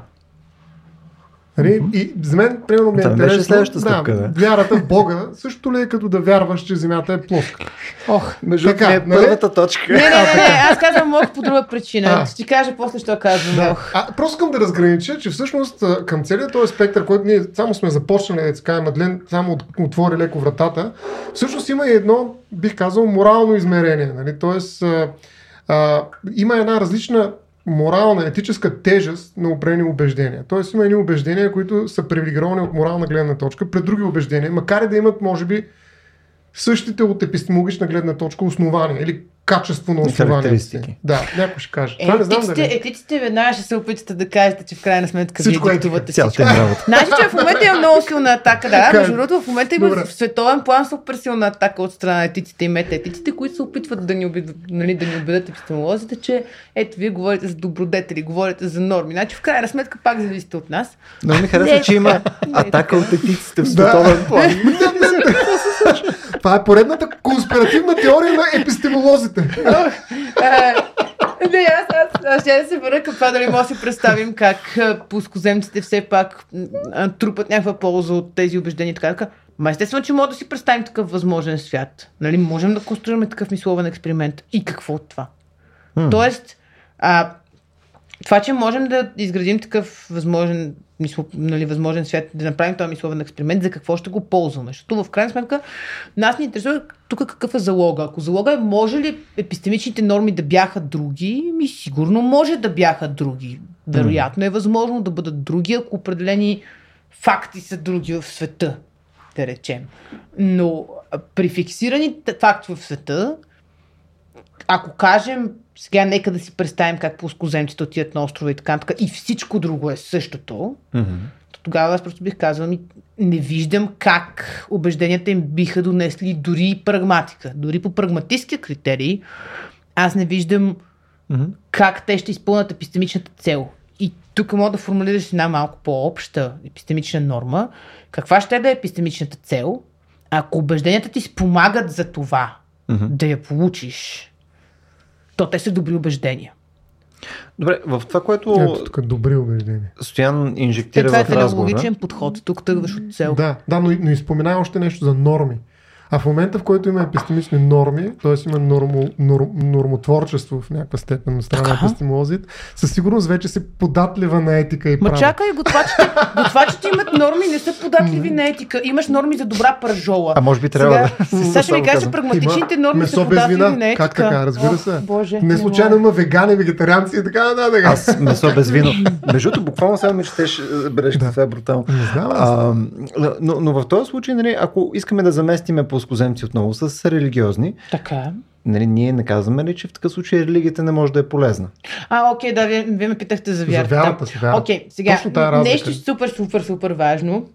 Нали? И за мен, примерно, ми е Това беше интересно. следващата стъпка, да. Вярата в Бога също ли е като да вярваш, че Земята е плоска? Ох. Между Така, така, нали? първата точка. Не, не, не, не, аз казвам мох по друга причина. А. Ще ти кажа после, що казвам Да. мох. А, просто искам да разгранича, че всъщност към целият този спектър, който ние само сме започнали, да така, Мадлен само от- отвори леко вратата, всъщност има и едно, бих казал, морално измерение. Нали? Тоест, а, а, има една различна морална, етическа тежест на определени убеждения. Тоест има едни убеждения, които са привилегировани от морална гледна точка пред други убеждения, макар и да имат, може би, същите от епистемологична гледна точка основания или качество на основанията. Характеристики. Да, някой ще каже. Е, Това не знам етиците, дали. етиците веднага ще се опитате да кажете, че в крайна сметка Всичко вие е диктувате всичко. Значи, че в момента има много силна атака. Да, между другото, в момента има Добре. в световен план супер силна атака от страна на етиците и метаетиците, които се опитват да ни, убедят, нали, да ни убедят епистемолозите, че ето, вие говорите за добродетели, говорите за норми. Значи, в крайна сметка пак зависите от нас. Но ми харесва, че има атака така. от етиците в световен план. Това е поредната конспиративна теория на епистемолозите. Не, аз, аз, аз ще да се върна към това, дали може да си представим как пускоземците все пак трупат някаква полза от тези убеждения така. така. Ма естествено, че може да си представим такъв възможен свят. Нали? Можем да конструираме такъв мисловен експеримент. И какво от това? М. Тоест, а, това, че можем да изградим такъв възможен, мисло, нали, възможен свят, да направим този мисловен експеримент, за какво ще го ползваме? Защото в крайна сметка нас ни интересува тук какъв е залога. Ако залога е може ли епистемичните норми да бяха други, ми сигурно може да бяха други. Вероятно е възможно да бъдат други, ако определени факти са други в света, да речем. Но при фиксираните факти в света, ако кажем, сега нека да си представим как плоскоземците отиват на острова и така, така и всичко друго е същото, то тогава аз просто бих казал, ми, не виждам как убежденията им биха донесли дори и прагматика. Дори по прагматистския критерий, аз не виждам Мгм. как те ще изпълнят епистемичната цел. И тук мога да формулираш една малко по-обща епистемична норма. Каква ще да е епистемичната цел, ако убежденията ти спомагат за това Мгм. да я получиш, то те са добри убеждения. Добре, в това, което Ето тук добри убеждения. Стоян Е, инжектира това е в разговора. феноменологичен подход. Тук тръгваш от цел. Да, да, но, но изпоменай още нещо за норми. А в момента, в който има епистемични норми, т.е. има нормо, норм, нормотворчество в някаква степен на страна на епистемолозите, със сигурност вече се податлива на етика и Ма право. чакай, готвачите, готвачите имат норми, не са податливи на етика. Имаш норми за добра пържола. А може би трябва Сега, да... Сега ще ми Само кажа, прагматичните Има норми месо са податливи вина. на етика. Как така? Разбира се. Боже, Не случайно има вегани, вегетарианци и така нататък. Аз месо без вино. Между другото, буквално сега ми четеш е, бележката, Да. това е брутално. Не знам. А, но, но в този случай, нали, ако искаме да заместиме плоскоземци отново с религиозни, Така. нали, ние не казваме ли, че в такъв случай религията не може да е полезна? А, окей, да, вие, вие ме питахте за вярата. вярата си, вярата. Окей, сега, нещо супер, супер, супер важно.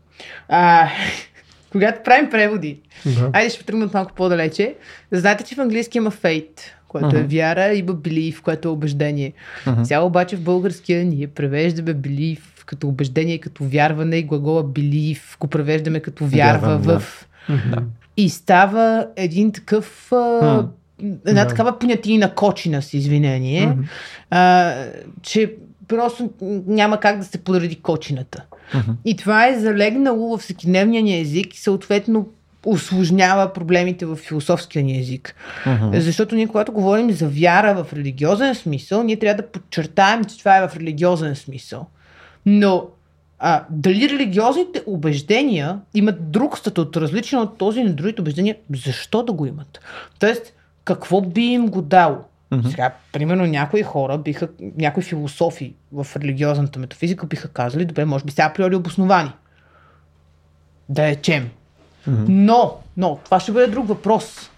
А, когато правим преводи, Да. Айде ще тръгнем от малко по-далече. Знаете, че в английски има faith, което е Мгм. вяра, има belief, което е убеждение. Мгм. Сега обаче в българския ние превеждаме belief като убеждение, като вярване и глагола belief го превеждаме като вярва Вярвам, да. в. И става един такъв... А, една Да. такава понятийна кочина с извинение, Мгм. а, че просто няма как да се подреди кочината. Мгм. И това е залегнало в всекидневния ни език и съответно осложнява проблемите в философския ни език. Мгм. Защото ние, когато говорим за вяра в религиозен смисъл, ние трябва да подчертаем, че това е в религиозен смисъл. Но а, дали религиозните убеждения имат друг статут, различен от този на другите убеждения, защо да го имат? Тоест, какво би им го дало? Мгм. Сега, примерно, някои хора биха, някои философи в религиозната метафизика биха казали, добре, може би са априори обосновани. Да речем. Мгм. Но, но, това ще бъде друг въпрос.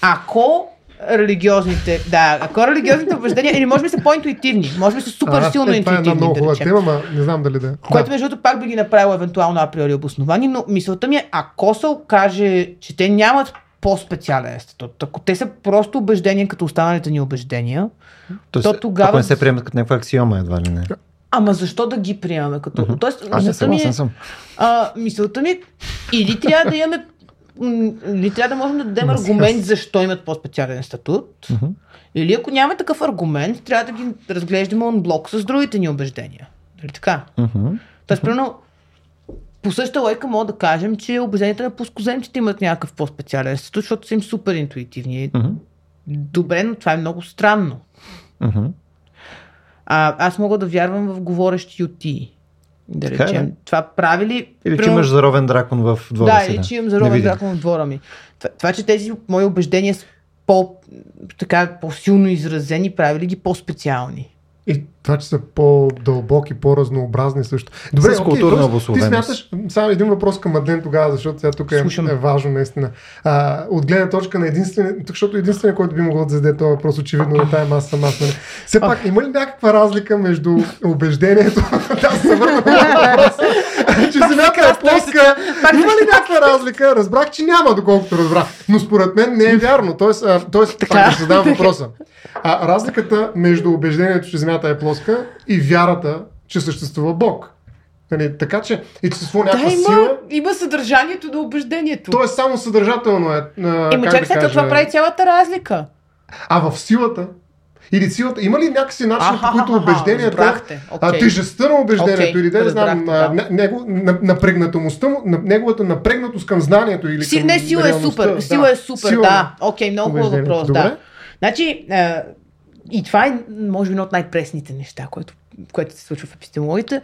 Ако религиозните, да, ако религиозните убеждения, или може би са по-интуитивни, може би са супер А, силно е, Това е една интуитивни, много да хубава речем. тема, ма не знам дали да. Което да. между другото пак би ги направило евентуално априори обосновани, но мисълта ми е, ако се окаже, че те нямат по-специален статут, ако те са просто убеждения като останалите ни убеждения, Тоест, то тогава- Ако не се приемат като някаква аксиома, едва ли не. ама защо да ги приемаме като... Мгм. Тоест, Аз не мисълта ми е, а, мисълта ми е, или трябва да имаме или трябва да можем да дадем аргумент защо имат по-специален статут, или ако няма такъв аргумент, трябва да ги разглеждаме онблок с другите ни убеждения. Нали така? Мгм. Тоест, примерно, по същата лойка мога да кажем, че убежденията на плоскоземците имат някакъв по-специален статут, защото са им супер интуитивни. Добре, но това е много странно. А, аз мога да вярвам в говорещи ютии. Да Така е, речем. да. Това прави ли... Или че имаш заровен дракон в двора Да, си. или че имам заровен дракон в двора ми. Това, това, че тези мои убеждения са по, така, по-силно изразени, прави ли ги по-специални? И това, че са по-дълбоки, по-разнообразни също. Добре, С културна обусловеност. Ти смяташ, само един въпрос към Адлен тогава, защото сега тук е, Слушам. е важно наистина. А, от гледна точка на единствения, защото единствения, който би могъл да зададе този въпрос, очевидно е тая маса аз. Нали? Все пак, има ли някаква разлика между убеждението, да се върна че земята е плоска, има ли някаква разлика? Разбрах, че няма, доколкото разбрах. Но според мен не е вярно. Тоест, а, тоест Така. пак да задам въпроса. А, разликата между убеждението, че Земята е плоска и вярата, че съществува Бог. Нали, така че и че съществува някаква Да, има, сила, има съдържанието на убеждението. то е само съдържателно. Е, а, Ема как чак да кажа, това прави цялата разлика. А в силата, или силата, има ли някакси начин, по които аха, убежденията, разбрахте, а, тежестта на убеждението, Окей, или да не знам, разбрахте, а, него, на- напрегнатостта му, неговата напрегнатост към знанието или Си, към не, сила е супер. Сила е супер, да. Окей, много хубав въпрос, Добре. да. Значи, и това е, може би, едно от най-пресните неща, което, което се случва в епистемологията.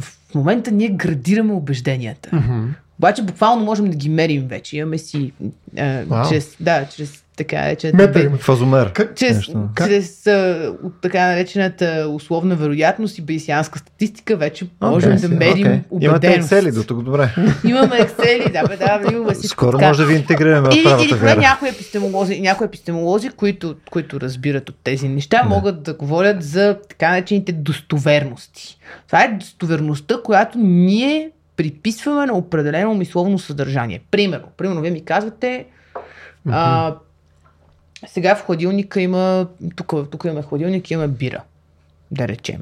В момента ние градираме убежденията. Мгм. Обаче буквално можем да ги мерим вече. Имаме си а, Вау. чрез, да, чрез така наречената Метър бе-. Фазомер. Как- чрез, Нещо. Чрез а, от така наречената условна вероятност и бейсианска статистика вече можем Окей, да мерим окей. Имате. Excel до тук, добре. Имаме Excel, да, бе, да, имаме всичко Скоро така. може да ви интегрираме в правата или поне някои епистемолози, някои епистемолози които, които разбират от тези неща, Да. могат да говорят за така наречените достоверности. Това е достоверността, която ние приписваме на определено мисловно съдържание. Примерно, примерно вие ми казвате, а, сега в хладилника има, тук, тук имаме хладилник, имаме бира, да речем.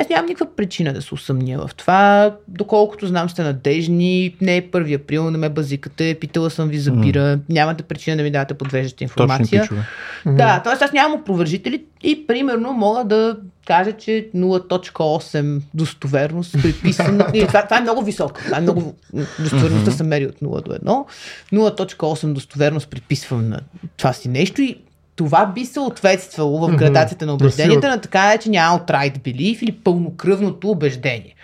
Аз нямам никаква причина да се усъмня в това. Доколкото знам сте надежни, не е 1 април, не ме базикате, питала съм ви за бира, нямате причина да ми давате подвеждаща информация. пичове. Да, т.е. аз нямам опровържители и примерно мога да кажа, че 0.8 достоверност приписвам. Или, това, това е много високо. Това е много... Достоверността се мери от 0 до 1. 0.8 достоверност приписвам на това си нещо и това би съответствало в градацията на убежденията на така че няма outright belief или пълнокръвното убеждение.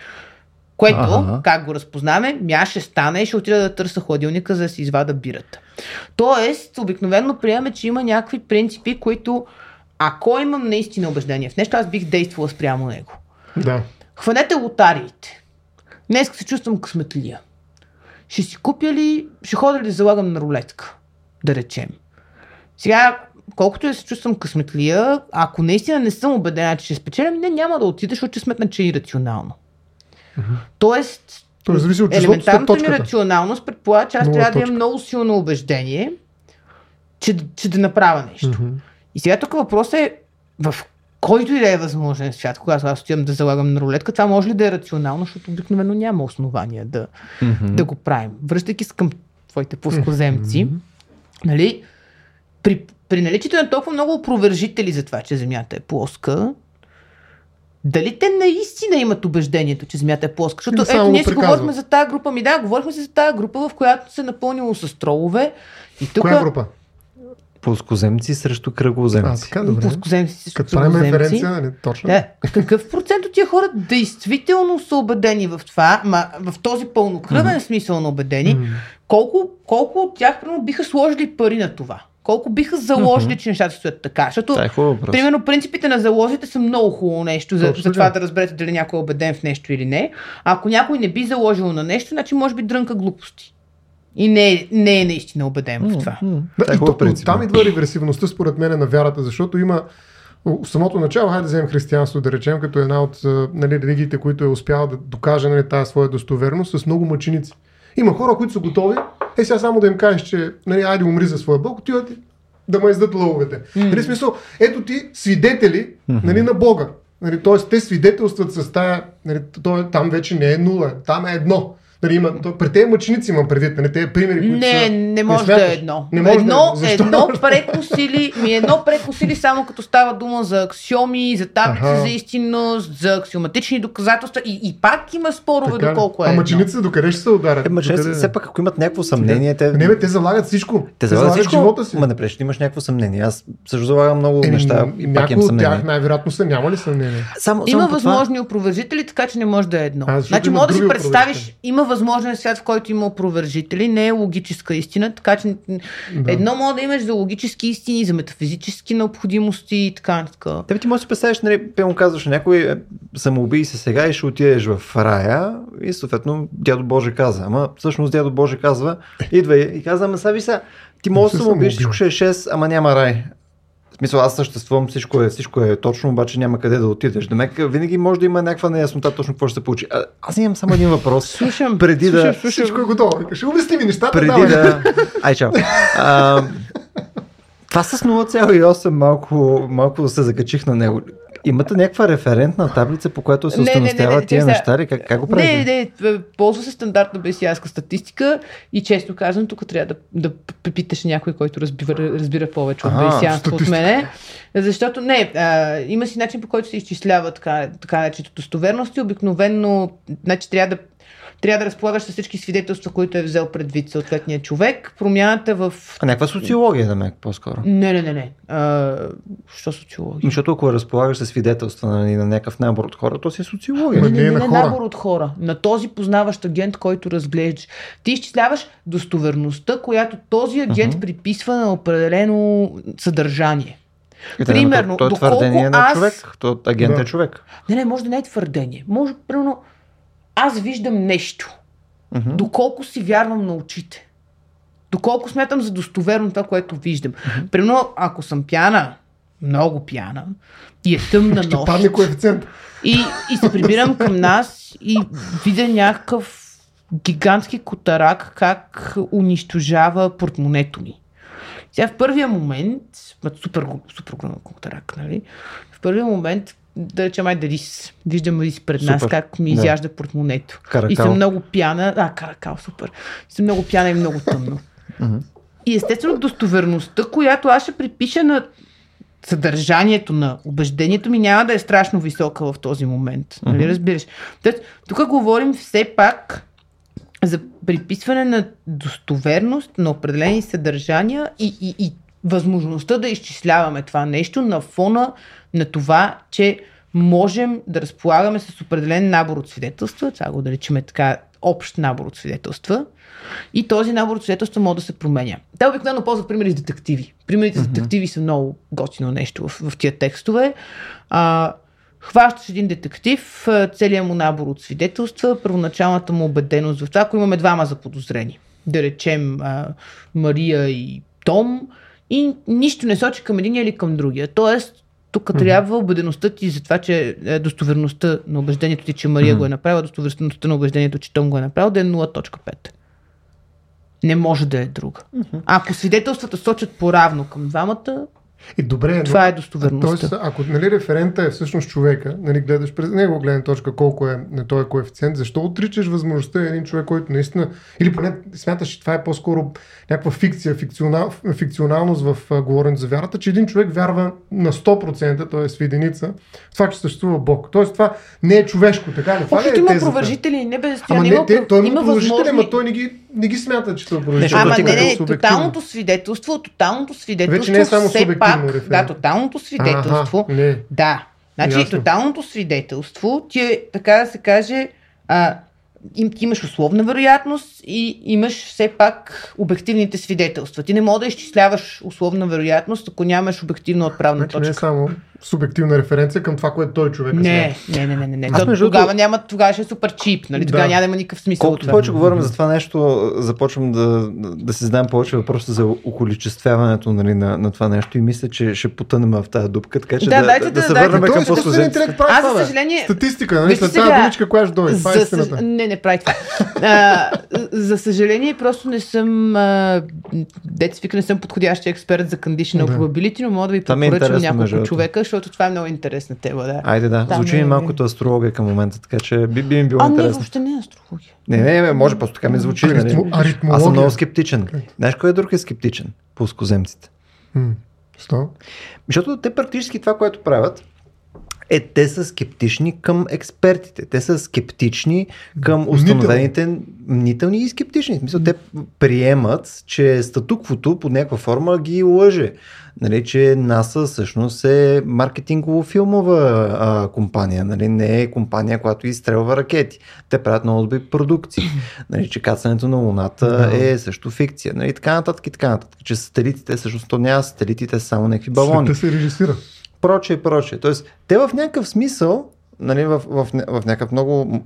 Което, Ага. как го разпознаме, аз ще стана и ще отида да търся хладилника, за да си извада бирата. Тоест, обикновено приемаме, че има някакви принципи, които ако имам наистина убеждение в нещо, аз бих действала спрямо него. Да. Хванете лотариите. Днес се чувствам късметлия. Ще си купя ли, ще ходя ли да залагам на рулетка, да речем. Сега, колкото и да се чувствам късметлия, ако наистина не съм убедена, че ще спечеля, не, няма да отида, защото ще сметна, че е ирационално. Тоест, Тоест, зависи от елементарната ми рационалност предполага, че аз Нула трябва да точка. имам много силно убеждение, че, че да направя нещо. Мгм. И сега тук въпросът е в който и да е възможен свят, когато аз отивам да залагам на рулетка, това може ли да е рационално, защото обикновено няма основания да, Мгм. да го правим. Връщайки се към твоите плоскоземци, нали, при, при наличието на толкова много опровержители за това, че Земята е плоска, дали те наистина имат убеждението, че Земята е плоска? Защото ето, ние си говорихме за тази група. Ми да, говорихме си за тази група, в която се е напълнило с тролове. И тук Коя група? Плоскоземци срещу А, кръглоземци. така, добре. плоскоземци срещу Като правим референция, нали? Точно. Да. Какъв процент от тия хора действително са убедени в това, ма в този пълнокръвен смисъл на убедени, М. колко, колко от тях примерно, биха сложили пари на това? Колко биха заложили, че нещата стоят така? Защото, Това е хубав въпрос. примерно, принципите на залозите са много хубаво нещо за, Точно за това да разберете дали някой е убеден в нещо или не. А ако някой не би заложил на нещо, значи може би дрънка глупости. И не е, не е наистина убеден в това. М, Да, Това е и то, там идва регресивността според мен на вярата, защото има в самото начало, хайде да вземем християнство, да речем, като една от нали, религиите, които е успяла да докаже нали, тази своя достоверност с много мъченици. Има хора, които са готови, е сега само да им кажеш, че нали, айде умри за своя Бог, отиват да ме издат лъвовете. Нали, смисъл, ето ти свидетели нали, на Бога. Нали, Тоест, те свидетелстват с тая, нали, то, е- там вече не е нула, там е едно. Нали, има, то, при тези мъченици имам предвид, нали, тези примери, които Не, са... не може да смяташ? е едно. Не може да е едно, Защо? едно прекосили, ми едно прекосили само като става дума за аксиоми, за таблици Аха. за истинност, за аксиоматични доказателства и, и пак има спорове Така доколко е А едно. мъчениците докъде ще се ударят? Е, мъчениците, Докъде? все пак, ако имат някакво съмнение, те... Не, бе, те залагат всичко. те залагат всичко, живота си. Ма не пречи, имаш някакво съмнение. Аз също залагам много Е, неща и пак имам съмнение. тях най-вероятно са, няма ли съмнение? Само, Има възможни опровержители, така че не може да е едно. Значи, може да си представиш, има възможен свят, в който има опровержители, не е логическа истина, така че Да. едно може да имаш за логически истини, за метафизически необходимости и така нататък. Те ти можеш да представиш, нали, пълно казваш някой, е, самоубий се сега и ще отидеш в рая и съответно дядо Боже каза. Ама всъщност дядо Боже казва, идва и казва, ама сега ви сега, ти можеш да се самоубиеш, всичко ще е 6, ама няма рай. В смисъл, аз съществувам, всичко е, всичко е точно, обаче няма къде да отидеш. Демек, винаги може да има някаква неяснота точно какво ще се получи. А, аз имам само един въпрос. Слушам, преди да, слушам, слушам. Всичко е готово. Ще обясни ми нещата. преди давай. да... Ай, чао. А, това с 0,8 малко, малко се закачих на него. Имате някаква референтна таблица, по която се Не, не, не, не, установява те тия са- неща? ли? Как, как го правите? Не, не, ползва се стандартна бесианска статистика и често казвам, тук трябва да, да попиташ някой, който разбира, разбира повече от бесианство от мене. Защото не, а, има си начин по който се изчислява така, така нареченото достоверност и обикновено значи, трябва да трябва да разполагаш с всички свидетелства, които е взел предвид съответния човек. Промяната в... А някаква социология, да ме по-скоро. Не, не, не, не. А, що социология? Защото ако разполагаш с свидетелства нали, на някакъв набор от хора, то си е социология. Не, не не, е не, на не набор от хора. На този познаващ агент, който разглеждаш. Ти изчисляваш достоверността, която този агент Мгм. приписва на определено съдържание. И да, примерно, но то, то е доколко твърдение на аз- човек. То агент Да. е човек. Не, не, може да не е твърдение. Може, примерно, аз виждам нещо. Мгм. Доколко си вярвам на очите. Доколко смятам за достоверно това, което виждам. Примерно, ако съм пяна, много пяна, и е тъмна нощ, падне коефициент. И, и се прибирам към нас и видя някакъв гигантски котарак как унищожава портмонето ми. Сега в първия момент, супер, супер голям котарак, нали? В първия момент, да речем, айде рис. Виждам рис пред нас, Супер. как ми Да. изяжда портмонето. Каракал. И съм много пяна. А, каракал, супер. И съм много пяна и много тъмно. И естествено достоверността, която аз ще припиша на съдържанието на убеждението ми няма да е страшно висока в този момент. Нали разбираш? Тоест, тук говорим все пак за приписване на достоверност на определени съдържания и, и, и възможността да изчисляваме това нещо на фона на това, че можем да разполагаме с определен набор от свидетелства, това го да речем така общ набор от свидетелства, и този набор от свидетелства може да се променя. Те обикновено ползват примери с детективи. Примерите с детективи са много готино нещо в, в тия текстове. А, хващаш един детектив, целият му набор от свидетелства, първоначалната му убеденост в това, ако имаме двама заподозрени, да речем а, Мария и Том, и нищо не сочи към единия или към другия. Тоест, тук трябва убедеността ти за това, че е, достоверността на убеждението ти, че Мария Мгм. го е направила, достоверността на убеждението, че Том го е направил, да е 0.5. Не може да е друга. Ако свидетелствата сочат по-равно към двамата, И добре, но... това е достоверността. Тоест, ако нали, референта е всъщност човека, нали, гледаш през него гледна точка колко е на този коефициент, защо отричаш възможността един човек, който наистина, или поне смяташ, че това е по-скоро някаква фикция, фикционал, фикционалност в а, говоренето за вярата, че един човек вярва на 100%, т.е. в единица, в това, че съществува Бог. Тоест това не е човешко, така ли? Това ли Общото е има тезата? провържители, не без Ама има, не, те, той има има възможни... ама той не ги, не ги смята, че той е Ама не, не, не, тоталното свидетелство, тоталното свидетелство Вече не е само все субективно, пак, референт. да, тоталното свидетелство, Аха, не. да. Значи, Ясно. тоталното свидетелство ти е, така да се каже, а, им, ти имаш условна вероятност и имаш все пак обективните свидетелства. Ти не можеш да изчисляваш условна вероятност, ако нямаш обективна отправна Значи не е точка. само субективна референция към това, което той човек е Не, не, не, не, не. не. Аз между тогава, няма, тогава ще е супер чип, нали? Тогава Да. няма да има никакъв смисъл. от Колкото повече говорим за това нещо, започвам да, да си задам повече въпроси за околичествяването нали, на, на това нещо и мисля, че ще потънем в тази дупка, така че Да, да, дайте да, да да- се дайте- върнем към прави Аз, за съжаление, Статистика, нали? След тази сега, думичка, коя ще дойде? Това е За истината. Не, не, прави това. За съжаление, просто не съм, деца не съм подходящия експерт за conditional probability, но мога да ви е препоръчам няколко човека, защото това е много интересна тема. Да. Айде да, Там звучи ми е- малко като астрология към момента, така че би, би ми било А, не, интересно. въобще не е астрология. Не, не, не, може просто така ми звучи. Нали? Аз съм много скептичен. Знаеш кой е друг е скептичен? Плоскоземците. М, Що? Защото те практически това, което правят, е те са скептични към експертите. Те са скептични към установените мнителни и скептични. В смисъл, те приемат, че статуквото под някаква форма ги лъже. Нали, че НАСА всъщност е маркетингово-филмова а, компания, нали, не е компания, която изстрелва ракети. Те правят много добри продукции. Нали, че кацането на Луната Да. е също фикция. Нали, така нататък и така нататък. Че сателитите всъщност то няма сателити, те са само някакви балони Света се режисира. Прочее и. Тоест, те в някакъв смисъл, нали, в, в, в, в някакъв много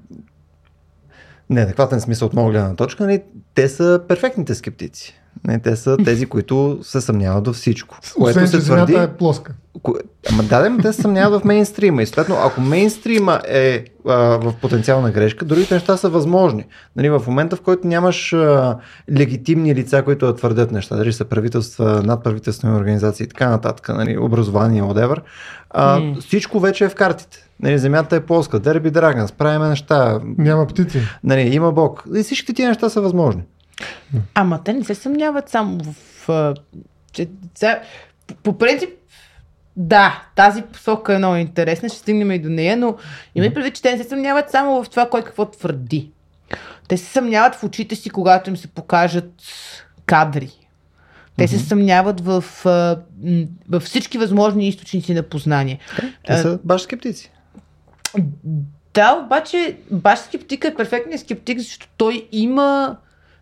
неадекватен смисъл от моя гледна точка, нали, те са перфектните скептици. Не, те са тези, които се съмняват във всичко. Освен, че се Земята е плоска. Ко... Ама да, да, те се съмняват в мейнстрима. И съответно, ако мейнстрима е а, в потенциална грешка, другите неща са възможни. Нали, в момента, в който нямаш а, легитимни лица, които да твърдят неща, дали са правителства, надправителствени организации и така нататък, нали, образование, whatever, а, М. всичко вече е в картите. Нали, земята е плоска, Дерби Драгън, справяме неща, Няма птици. нали, има Бог. И всички тия неща са възможни. Ама те не се съмняват само в... че, по, принцип, да, тази посока е много интересна, ще стигнем и до нея, но има предвид, че те не се съмняват само в това кой какво твърди. Те се съмняват в очите си, когато им се покажат кадри. Те се съмняват в, във всички възможни източници на познание. Те А, са баш скептици. Да, обаче баш скептика е перфектният скептик, защото той има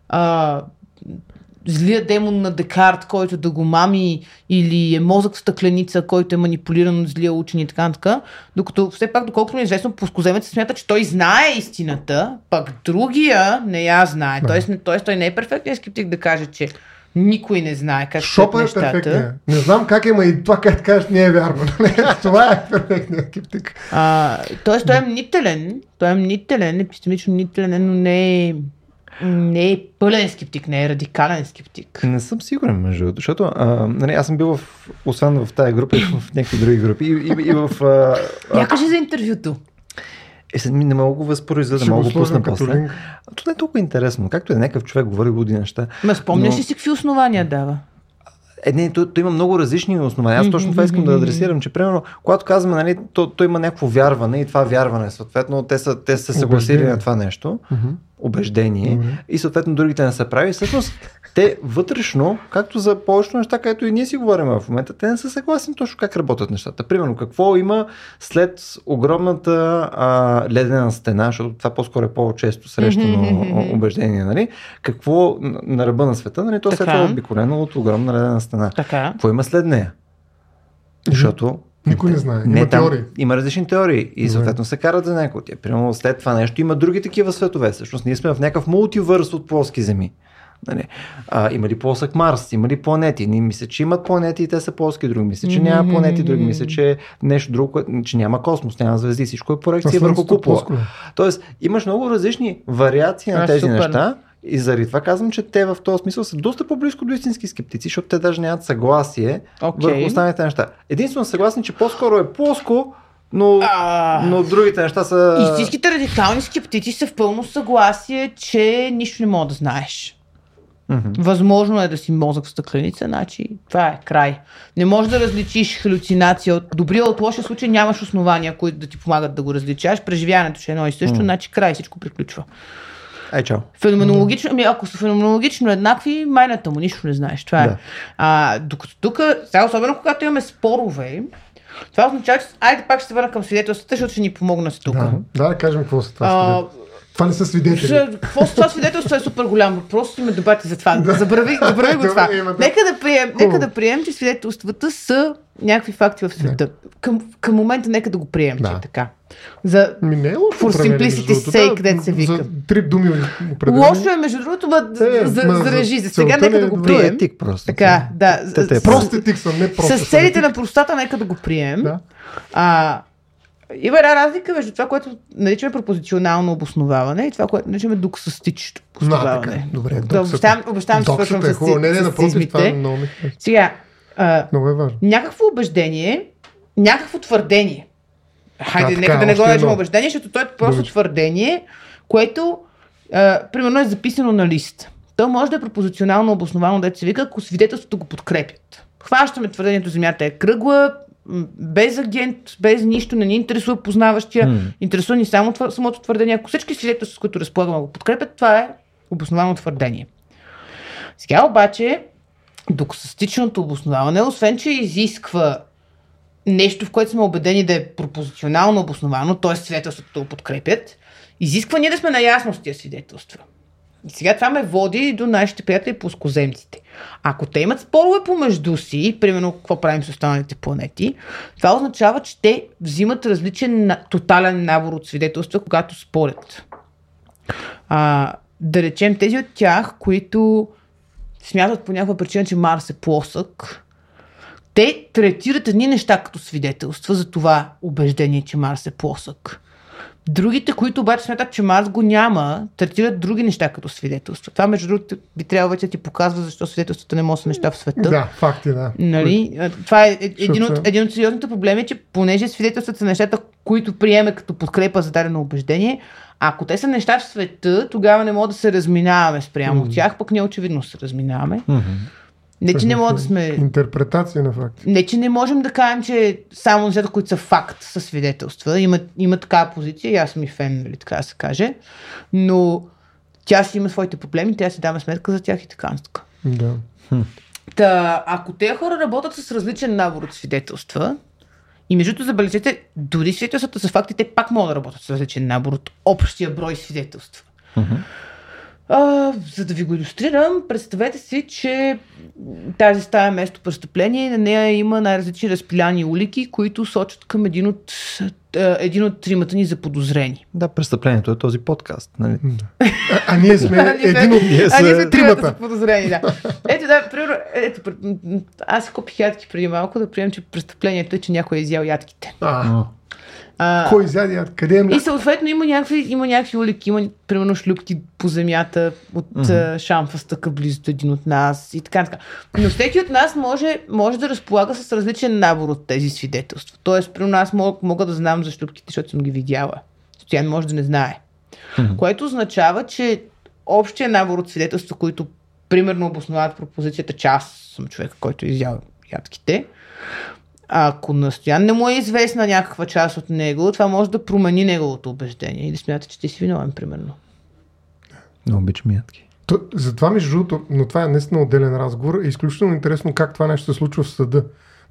а, злия демон на Декарт, който да го мами, или е мозък в стъкленица, който е манипулиран от злия учен и така нататък. Докато все пак, доколкото ми е известно, плоскоземец се смята, че той знае истината, пък другия не я знае. Да. Тоест, тоест той не е перфектният скептик да каже, че никой не знае как Шопа е нещата. перфектният. Не знам как е, ма и това, което кажеш, не е вярно. това е перфектният скептик. Тоест той е мнителен, той е мнителен, епистемично мнителен, но не е, не е пълен скептик, не е радикален скептик. Не съм сигурен, между другото, защото а, нали, аз съм бил в, освен в тази група и в някакви други групи и, и, и в... А, Я а, кажи за интервюто. е, не мога го възпроизведа, да мога го пусна после. линк. То не е толкова интересно. Както е някакъв човек говори луди неща. Ма спомняш Но- ли си какви основания дава? Е, не, то, то има много различни основания. Аз точно това искам да адресирам, че примерно, когато казваме, нали, то, то има някакво вярване и това вярване, съответно, те са, те са се съгласили на това нещо. Убеждение, Добре. и съответно другите не са прави. Всъщност, те вътрешно, както за повечето неща, където и ние си говорим в момента, те не са съгласни точно как работят нещата. Примерно, какво има след огромната а, ледена стена, защото това по-скоро е по-често срещано Мгм. убеждение, нали? Какво на, ръба на света, нали? То след това е обиколено от огромна ледена стена. Така. Какво има след нея? Защото Никой не знае. не, Има там, теории. Има различни теории и съответно се карат за някои от тях. Примерно след това нещо има други такива светове. Всъщност ние сме в някакъв мултивърс от плоски земи. Нали? А, има ли плосък Марс? Има ли планети? Ние мисля, че имат планети и те са плоски. Други мисля, че няма планети. Други мисля, че нещо друго, че няма космос, няма звезди. Всичко е проекция върху купола. е. Тоест, имаш много различни вариации на А, тези супер. неща. И заради това казвам, че те в този смисъл са доста по-близко до истински скептици, защото те даже нямат съгласие Окей. върху останалите неща. Единствено съгласни, че по-скоро е плоско, но, А, но другите неща са... Истинските радикални скептици са в пълно съгласие, че нищо не мога да знаеш. Мгм. Възможно е да си мозък в стъкленица, значи това е край. Не можеш да различиш халюцинация от добрия от лошия случай, нямаш основания, които да ти помагат да го различаш. Преживяването ще е едно и също, М. значи край, всичко приключва. Ай, чао. Феноменологично, ами ако са феноменологично еднакви, майната му нищо не знаеш. Това е. Да. А, докато тук, сега особено когато имаме спорове, това означава, че айде пак ще се върна към свидетелствата, защото ще ни помогна с тук. Да, да, да кажем какво са това. А. Това не са свидетели. Ще- Какво с това свидетелство е супер голям въпрос. Има дебати за това. Забрави, забрави го това. да. Нека да, прием, нека да приемем, че свидетелствата са някакви факти в света. Към, към момента нека да го приемем, че Да. е така. За... Ми не е лошо. For другото. sake, Да, дет се вика. За три думи определени. Лошо е, между другото, ма, Е, за, ма, за, режи. За сега нека не да е го. Това е етик просто. Така, да. Те те е Прост етик съм, не просто. С целите на простата нека да го приемем. Да. А, има една разлика между това, което наричаме пропозиционално обосноваване и това, което наричаме доксастично така. обосноваване. Добре, Да, обещавам, обещавам, че свършвам е с, хубаво. Не, не, с напротив, това е много ми харесва. Сега, а, Много е важно. някакво убеждение, някакво твърдение. Хайде, А, така, нека да не го още наричам едно. убеждение, защото то е просто Думичка. твърдение, което а, примерно е записано на лист. То може да е пропозиционално обосновано, да се вика, ако свидетелството го подкрепят. Хващаме твърдението, Земята е кръгла, без агент, без нищо, не ни интересува познаващия, М. интересува ни само това, самото твърдение. Ако всички свидетелства, с които разполагаме, го подкрепят, това е обосновано твърдение. Сега обаче, доксастичното обосноваване, освен че изисква нещо, в което сме убедени да е пропозиционално обосновано, т.е. свидетелството го подкрепят, изисква ние да сме наясно с тези свидетелства. И сега това ме води до нашите приятели плоскоземците. Ако те имат спорове помежду си, примерно какво правим с останалите планети, това означава, че те взимат различен тотален набор от свидетелства, когато спорят. А, да речем тези от тях, които смятат по някаква причина, че Марс е плосък, те третират едни неща като свидетелства за това убеждение, че Марс е плосък. Другите, които обаче смятат, че Марс го няма, третират други неща като свидетелства. Това, между другото, би трябвало вече да ти показва защо свидетелствата не могат са неща в света. Да, факти, да. Нали? Това е е- един от, един от сериозните проблеми, че понеже свидетелствата са нещата, които приеме като подкрепа за дадено убеждение, ако те са неща в света, тогава не мога да се разминаваме спрямо от тях, пък не очевидно се разминаваме. Мгм. Не, че не мога да сме... Интерпретация на факти. Не, че не можем да кажем, че само нещата, които са факт, са свидетелства. Има, има такава позиция и аз съм и фен, нали, така да се каже. Но тя си има своите проблеми, тя си дава сметка за тях и така. Да. Та, ако тези хора работят с различен набор от свидетелства, и между другото, забележете, дори свидетелствата за факти, те пак могат да работят с различен набор от общия брой свидетелства. А, за да ви го иллюстрирам, представете си, че тази стая место престъпление, на нея има най-различни разпиляни улики, които сочат към един от, един от тримата ни заподозрени. Да, престъплението е този подкаст. Нали? А, а ние сме Ние един от А ние сме тримата тримата. заподозрени, да. Ето да, примерно, ето, аз си купих ядки преди малко да приемем, че престъплението е, че някой е изял ядките. А, А, кой изяде яд? Къде е и съответно има някакви, има някакви улики, има примерно шлюпки по земята от mm-hmm. шамфа стъка близо до един от нас и така, така. Но всеки от нас може, може да разполага с различен набор от тези свидетелства. Тоест, при нас мога, мога да знам за шлюпките, защото съм ги видяла. Стоян може да не знае. Мгм. Което означава, че общия набор от свидетелства, които примерно обосновават пропозицията, че аз съм човека, който е изял ядките, ако настоян не му е известна някаква част от него, това може да промени неговото убеждение и да смята, че ти си виновен, примерно. Не обичам ядки. То, затова, между другото, но това е наистина отделен разговор, е изключително интересно как това нещо се случва в съда.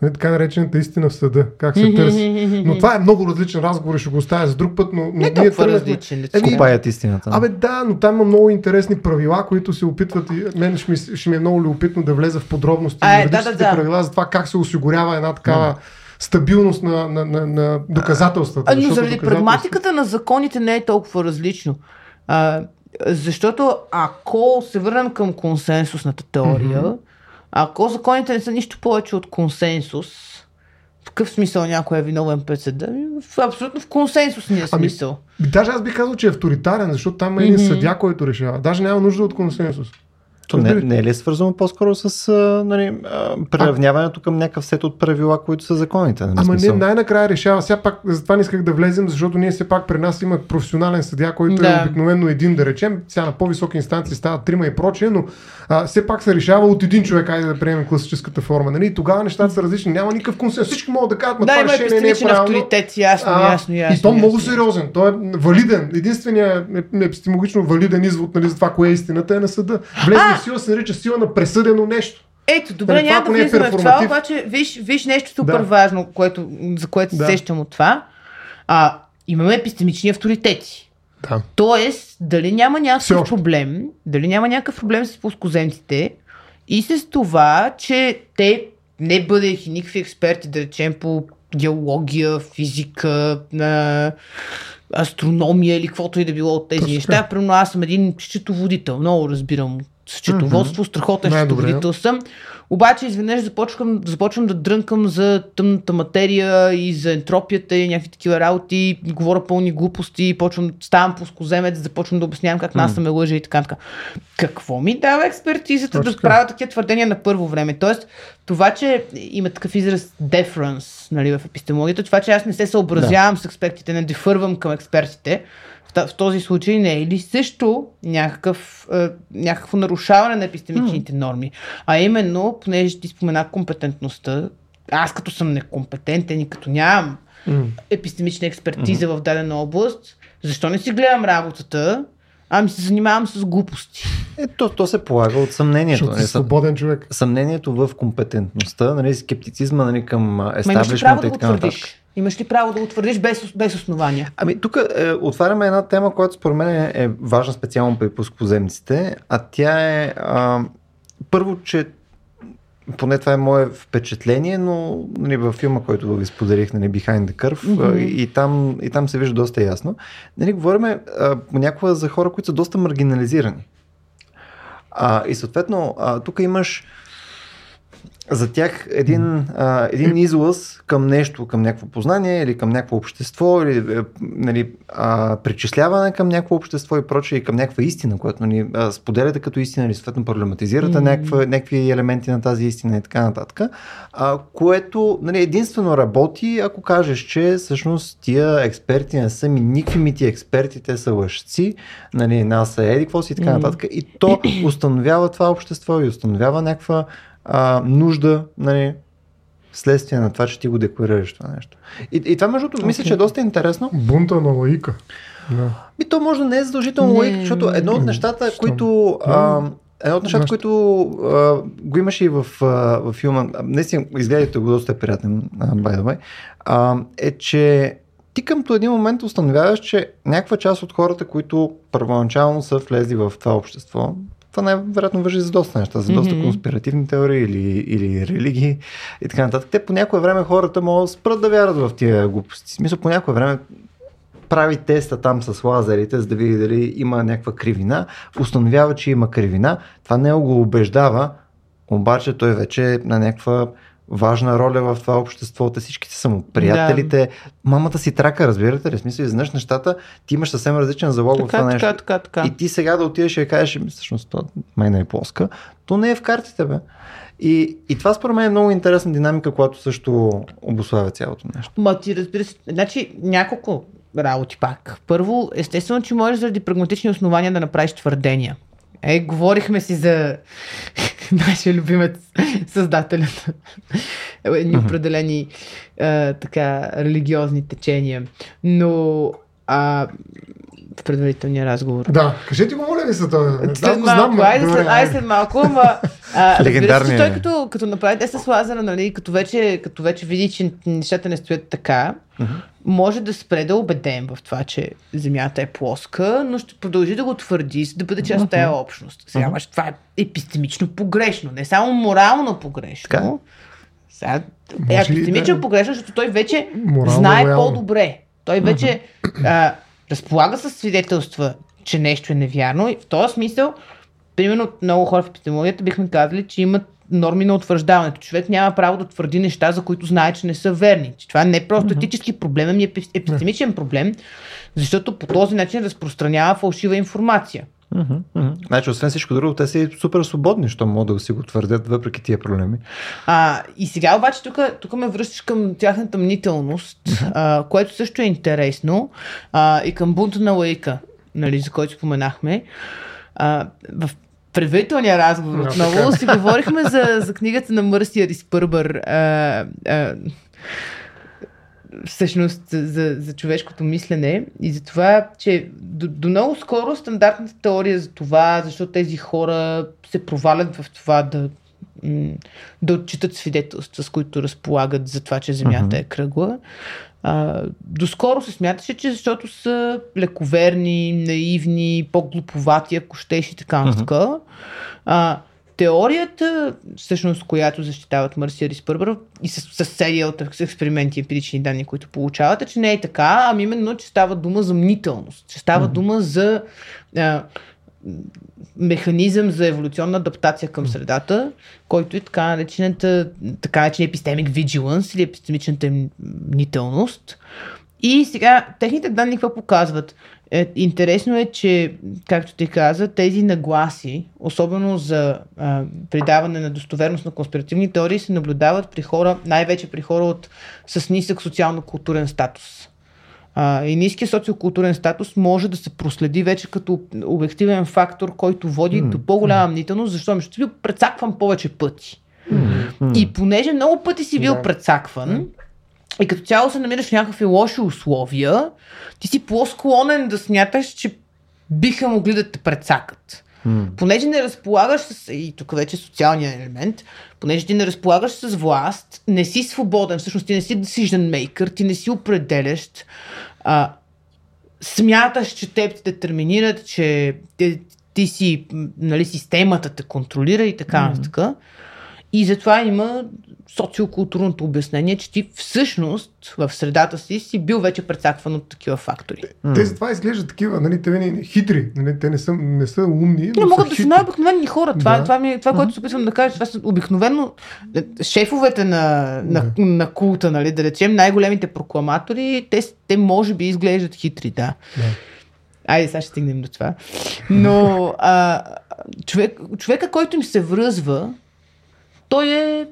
Нали, така наречената истина в съда, как се търси. Но това е много различен разговор и ще го оставя за друг път, но, но Не ние толкова различен. Копаят истината. Абе да, но там има много интересни правила, които се опитват и мен ще ми, ще ми е много любопитно да влеза в подробности А, за е, да, да, да. правила за това как се осигурява една такава стабилност на, на, на, на доказателствата. А, но заради доказателствата- прагматиката на законите не е толкова различно. А, защото ако се върнем към консенсусната теория, Мгм. Ако законите не са нищо повече от консенсус, в какъв смисъл някой е виновен пред съда? Ами, абсолютно в консенсусния Ами, смисъл. Даже аз бих казал, че е авторитарен, защото там е един Мгм. съдя, който решава. Даже няма нужда от консенсус. То не, не е ли свързано по-скоро с нали, приравняването към някакъв сет от правила, които са законите? Нали, Ама не, смисъл? най-накрая решава. Сега пак, затова не исках да влезем, защото ние все пак при нас има професионален съдия, който Да. е обикновено един, да речем. Сега на по-високи инстанции стават трима и прочее, но а, все пак се решава от един човек, айде да приемем класическата форма. Нали? И тогава нещата са различни. Няма никакъв консенсус. Всички могат да кажат, ма Да, това има решение не е правилно. авторитет, ясно, А, ясно, ясно. и то много ясно. сериозен. Той е валиден. Единственият епистемологично валиден извод нали, за това, кое е истината е на съда. Влезе в сила се нарича сила на пресъдено нещо. Ето, добре, Нали, няма да е влизаме в това, обаче виж, виж нещо супер Да. важно, което, за което се Да. сещам от това. А, имаме епистемични авторитети. Да. Тоест, дали няма някакъв проблем, дали няма някакъв проблем с плоскоземците и с това, че те не бъдеха никакви експерти, да речем, по геология, физика, на астрономия или каквото и да било от тези Точно неща. Примерно аз съм един счетоводител, много разбирам счетоводство, страхотен Най-добре. счетоводител съм. Обаче изведнъж започвам, започвам да дрънкам за тъмната материя и за ентропията и някакви такива работи, говоря пълни глупости, почвам, ставам плоскоземец, започвам да обяснявам как нас ме лъжа и така. така. Какво ми дава експертизата Точно да правя такива твърдения на първо време? Тоест, това, че има такъв израз deference нали, в епистемологията, това, че аз не се съобразявам с експертите, не дефървам към експертите, в, този случай не е ли също някакъв, е, някакво нарушаване на епистемичните норми? А именно, понеже ти спомена компетентността, аз като съм некомпетентен и като нямам М. епистемична експертиза в дадена област, защо не си гледам работата, ами се занимавам с глупости? Е, то, то се полага от съмнението. Защото Нали? свободен човек. Съмнението в компетентността, нали, скептицизма нали, към право естаблишмента да и така нататък. Имаш ли право да го твърдиш без, без основания? Ами тук е, отваряме една тема, която според мен е, е важна специално при пускоземците, а тя е а, първо, че поне това е мое впечатление, но нали, във филма, който ви споделих, нали, Behind the Curve, а, и, там, и там се вижда доста ясно. Нали, говорим понякога за хора, които са доста маргинализирани. А, и съответно, а, тук имаш за тях един, а, един излъз към нещо, към някакво познание или към някакво общество, или е, нали, а, причисляване към някакво общество и прочее, и към някаква истина, която нали, а, споделяте като истина или съответно проблематизирате някаква, някакви елементи на тази истина и така нататък, а, което нали, единствено работи, ако кажеш, че всъщност тия експерти не са ми никакви ми експерти, те са лъжци, нали, нас са еди, си и така нататък. И то установява това общество и установява някаква а, нужда, нали, вследствие на това, че ти го декларираш това нещо. И, и това, между другото, мисля, че е доста интересно. Бунта на лаика. Да. И то може да не е задължително логика, защото едно от нещата, Щом. които... А, едно от нещата, които а, го имаше и в, а, в филма, а, наистина изгледайте го, доста е приятен, а, by the way, а, е, че ти къмто един момент установяваш, че някаква част от хората, които първоначално са влезли в това общество, това най-вероятно въжи за доста неща, за доста конспиративни теории или, или религии и така нататък. Те по някое време хората могат да спрат да вярват в тия глупости. В смисъл, по някое време прави теста там с лазерите, за да види дали има някаква кривина, установява, че има кривина, това не го убеждава, обаче той вече е на някаква важна роля в това общество, те всичките са му приятелите, мамата си трака, разбирате ли? В смисъл, изведнъж нещата, ти имаш съвсем различен залог в това Така, нещо. така, така, така. И ти сега да отидеш и да кажеш, «Ами, всъщност, то май не е плоска, то не е в картите, бе. И, и това според мен е много интересна динамика, която също обославя цялото нещо. Ма ти разбира се, значи няколко работи пак. Първо, естествено, че можеш заради прагматични основания да направиш твърдения. Е, говорихме си за нашия любимец, създателят на едни определени а, така религиозни течения. Но а, в предварителния разговор. Да, кажете го, моля ви се това. След Аз го малко, знам, айде, добре, след, айде след малко, ама а, се, е. той като, като направи теста с лазера, нали, като вече, като вече види, че нещата не стоят така, може да спре да е убеден в това, че Земята е плоска, но ще продължи да го твърди, за да бъде част от тази общност. Сега, обаче, това е епистемично погрешно, не само морално погрешно. Така е. Сега, е епистемично да- погрешно, защото той вече Морално знае лоялно. по-добре. Той вече а, разполага с свидетелства, че нещо е невярно. И в този смисъл, примерно много хора в епидемиологията бихме казали, че имат норми на утвърждаването. Човек няма право да твърди неща, за които знае, че не са верни. Това не е просто етически проблем, ами е епи- епистемичен проблем, защото по този начин разпространява фалшива информация. Мгм, мгм. Значи, освен всичко друго, те са и супер свободни, що могат да си го твърдят, въпреки тия проблеми. А, и сега обаче тук, тук ме връщаш към тяхната мнителност, а, което също е интересно, а, и към бунта на лаика, нали, за който споменахме. А, в предварителния разговор отново така. си говорихме за, за книгата на Мърсия Риспърбър. А, а, всъщност за, за, човешкото мислене и за това, че до, до много скоро стандартната теория за това, защо тези хора се провалят в това да, да отчитат свидетелства, с които разполагат за това, че Земята Мгм. е кръгла. А, доскоро се смяташе, че защото са лековерни, наивни, по-глуповати, ако щеш и така нататък. А, теорията, всъщност, която защитават Мърсия Риспърбър и с, с серия от експерименти и емпирични данни, които получават, е, че не е така, ами именно, че става дума за мнителност, че става дума за а, механизъм за еволюционна адаптация към средата, който е така наречената, така наречен епистемик vigilance или епистемичната мнителност. И сега, техните данни какво показват? Е, интересно е, че, както ти каза, тези нагласи, особено за а, придаване на достоверност на конспиративни теории, се наблюдават при хора, най-вече при хора от, с нисък социално-културен статус. А, и ниският социокултурен статус може да се проследи вече като обективен фактор, който води mm. до по-голяма мнителност, защото ще бил прецакван повече пъти. Mm. И понеже много пъти си бил yeah. прецакван, и като цяло се намираш в някакви лоши условия, ти си по-склонен да смяташ, че биха могли да те прецакат. Mm. Понеже не разполагаш с, и тук вече е социалния елемент, понеже ти не разполагаш с власт, не си свободен, всъщност ти не си decision maker, ти не си определящ, а, смяташ, че теб те детерминират, че ти, ти си, нали, системата те контролира и така нататък. Mm. И затова има социокултурното обяснение, че ти всъщност в средата си си бил вече прецакван от такива фактори. Mm. Те затова изглеждат такива, нали, те не хитри, нали, те не са, не са умни. Не могат да са най-обикновени хора. Това, да. това, ми, това което се опитвам да кажа, това са обикновено е, шефовете на, на, на, на култа, нали, да речем, най-големите прокламатори, те, те може би изглеждат хитри, да. да. Айде, сега ще стигнем до това. Но а, човек, човека, който им се връзва, той е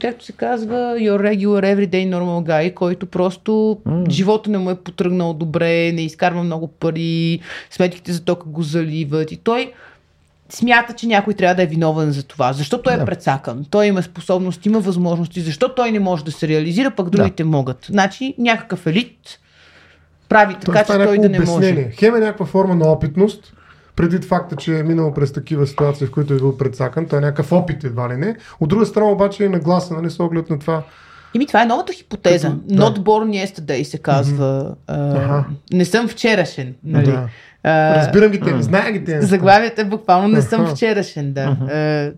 както се казва, your regular everyday normal guy, който просто mm. живота не му е потръгнал добре, не изкарва много пари, сметките за тока го заливат и той смята, че някой трябва да е виновен за това. Защо той е прецакан? Той има способности, има възможности. Защо той не може да се реализира, пък другите да. могат? Значи някакъв елит прави така, Тоест, че е той да не обяснение. може. Хем е някаква форма на опитност, предвид факта, че е минал през такива ситуации, в които е бил предсакан, той е някакъв опит едва ли не. От друга страна обаче е нагласа, нали, с оглед на това. Ими това е новата хипотеза. Като, да. Not born yesterday се казва. Mm-hmm. Uh, не съм вчерашен. Нали? Да. Uh, Разбирам ги те, зная ги те. Заглавията е буквално не съм вчерашен, да. Uh,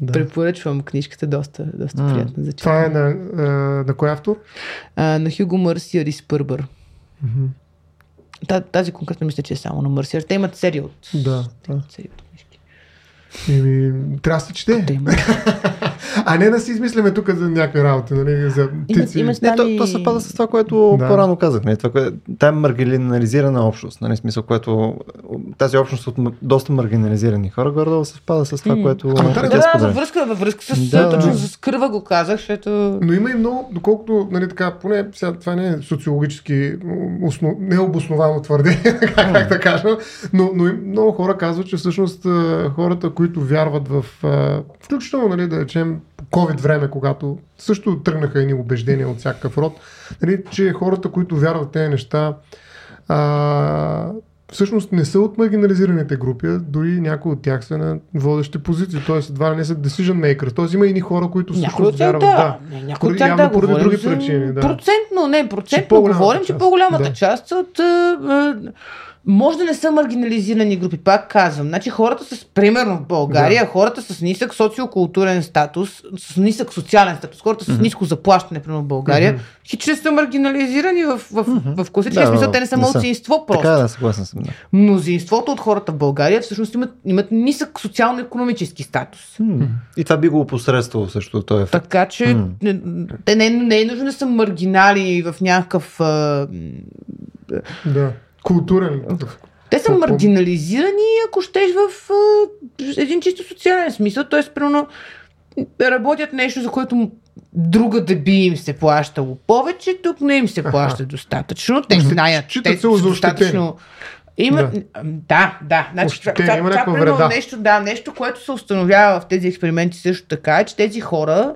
да. Препоръчвам книжката, доста, доста mm. приятна за Това е на, на кой автор? Uh, на Хюго Мърси Арис Пърбър. Mm-hmm. Тази конкретно мисля, че е само на Мърсиер. Те имат серия от... Да. да. Серия от Еми, трябва да се чете. а не да си измисляме тук за някакви работи, нали, за птици. Има, има не, то, то съвпада с това, което да. по-рано казах. Не? Това, кое, тая маргинализирана общност, нали, смисъл, което тази общност от доста маргинализирани хора горе съвпада с това, което... А, да, да, във връзка, във връзка с... Да, точно да. с кръва го казах, защото... Но има и много, доколкото, нали, така, поне сега това не е социологически основ... необосновано твърдение, как да кажа, но, но много хора казват, че всъщност хората, които вярват в, включително, нали, да речем, COVID време, когато също тръгнаха едни убеждения от всякакъв род, нали, че хората, които вярват в тези неща, а, всъщност не са от маргинализираните групи, дори някои от тях са на водещи позиции, т.е. едва не са decision maker. Т.е. има и хора, които също вярват. Да, да. някои от тях да, поради други причини. Да. Процентно, не, процентно говорим, че по-голямата да. част от може да не са маргинализирани групи, пак казвам. Значи хората с, примерно в България, да. хората с нисък социокултурен статус, с нисък социален статус, хората с mm-hmm. ниско заплащане, примерно в България, mm-hmm. хич не са маргинализирани в, в, mm-hmm. в класическия да, смисъл, те не са мълцинство просто. Така да, съгласен съм. Да. Мнозинството от хората в България всъщност имат, имат нисък социално-економически статус. Mm-hmm. И това би го опосредствало също този ефект. Така че mm-hmm. те не, не е нужно да са маргинали в някакъв... Да културен. Те са маргинализирани, ако щеш в а, един чисто социален смисъл. Т.е. примерно работят нещо, за което друга да би им се плащало повече, тук не им се плаща достатъчно. Те знаят, те са достатъчно има, да, да. да. Значи, това, това, има това, вреда. Нещо, да, нещо, което се установява в тези експерименти също така е, че тези хора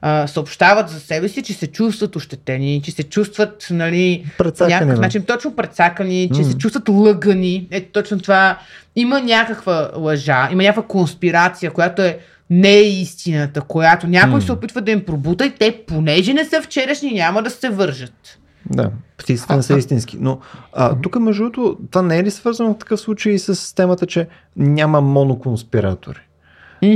а, съобщават за себе си, че се чувстват ощетени, че се чувстват, нали, някакъв начин точно прецакани, че mm. се чувстват лъгани. Ето точно това. Има някаква лъжа, има някаква конспирация, която е не е истината, която някой mm. се опитва да им пробута и те, понеже не са вчерашни, няма да се вържат. Да, птиците не са истински. Но а, тук, между другото, това не е ли свързано в такъв случай с темата, че няма моноконспиратори?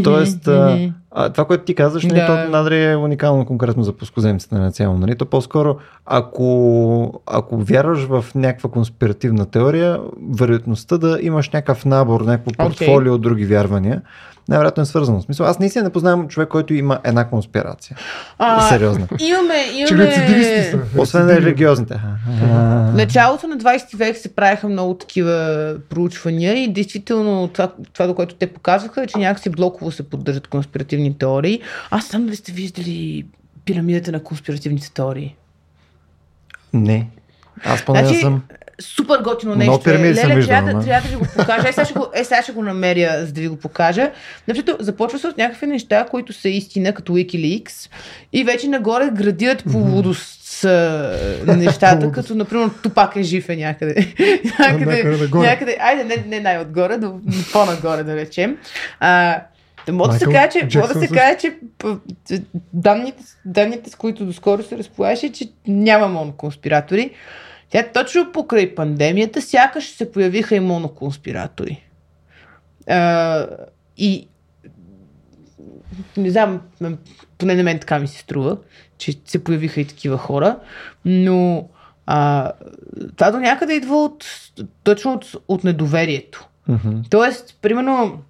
Тоест, а, а, това, което ти казваш, нали, Да. то надали е уникално конкретно за пускоземците на цяло. Нали? То по-скоро, ако, ако вярваш в някаква конспиративна теория, вероятността да имаш някакъв набор, някакво портфолио от други вярвания, най-вероятно е свързано. В смисъл, аз наистина не познавам човек, който има една конспирация. А, Сериозно. Имаме, имаме... Освен религиозните. В началото на 20 век се правиха много такива проучвания и действително това, това до което те показваха е, че някакси блоково се поддържат конспиративни теории. Аз сам дали сте виждали пирамидата на конспиративните теории? Не. Аз поне Значи, съм. Супер готино Много нещо. е. пирамиди съм Леле, виждал, трябва, да, трябва да ви го покажа. Е, сега ще го, е, сега ще го намеря, за да ви го покажа. Защото започва се от някакви неща, които са истина, като Wikileaks. И вече нагоре градират по лудост нещата, като, например, Тупак е жив е някъде. някъде някъде, някъде, айде, не, не най-отгоре, но по-нагоре, да речем. А, да мога да се каже, че, мога да се каже, че данните, данните, с които доскоро се разполагаше, че няма моноконспиратори. Тя точно покрай пандемията сякаш се появиха и моноконспиратори. А, и не знам, поне на мен така ми се струва, че се появиха и такива хора, но а, това до някъде идва от, точно от, от недоверието. Мгм. Тоест, примерно,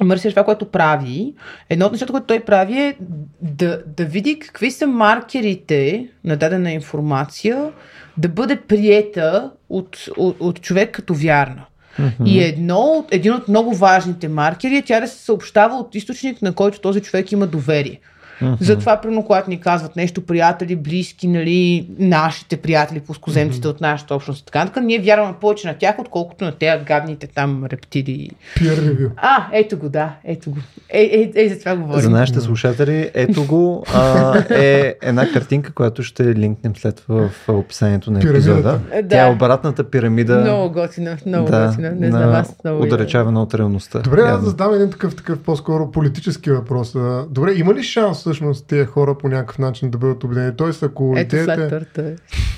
Мърси това, което прави, едно от нещата, което той прави е да, да види какви са маркерите на дадена информация да бъде приета от, от, от човек като вярна. Мгм. И едно, един от много важните маркери е тя да се съобщава от източник, на който този човек има доверие. Мгм. Затова, примерно, когато ни казват нещо, приятели, близки, нали, нашите приятели, пускоземците от нашата общност и така, нататък, ние вярваме повече на тях, отколкото на тези гадните там рептилии. Peer. А, ето го, да, ето го. Е, е, е, за това говорим. За нашите слушатели, ето го, а, е една картинка, която ще линкнем след в описанието на епизода. Е, да. Тя е обратната пирамида Много готина, много да, готина. Не на знам, аз много. от реалността. Добре, аз да задам един такъв, такъв по-скоро политически въпрос. Добре, има ли шанс всъщност тези хора по някакъв начин да бъдат убедени? Тоест, ако Ето идеята е... Е.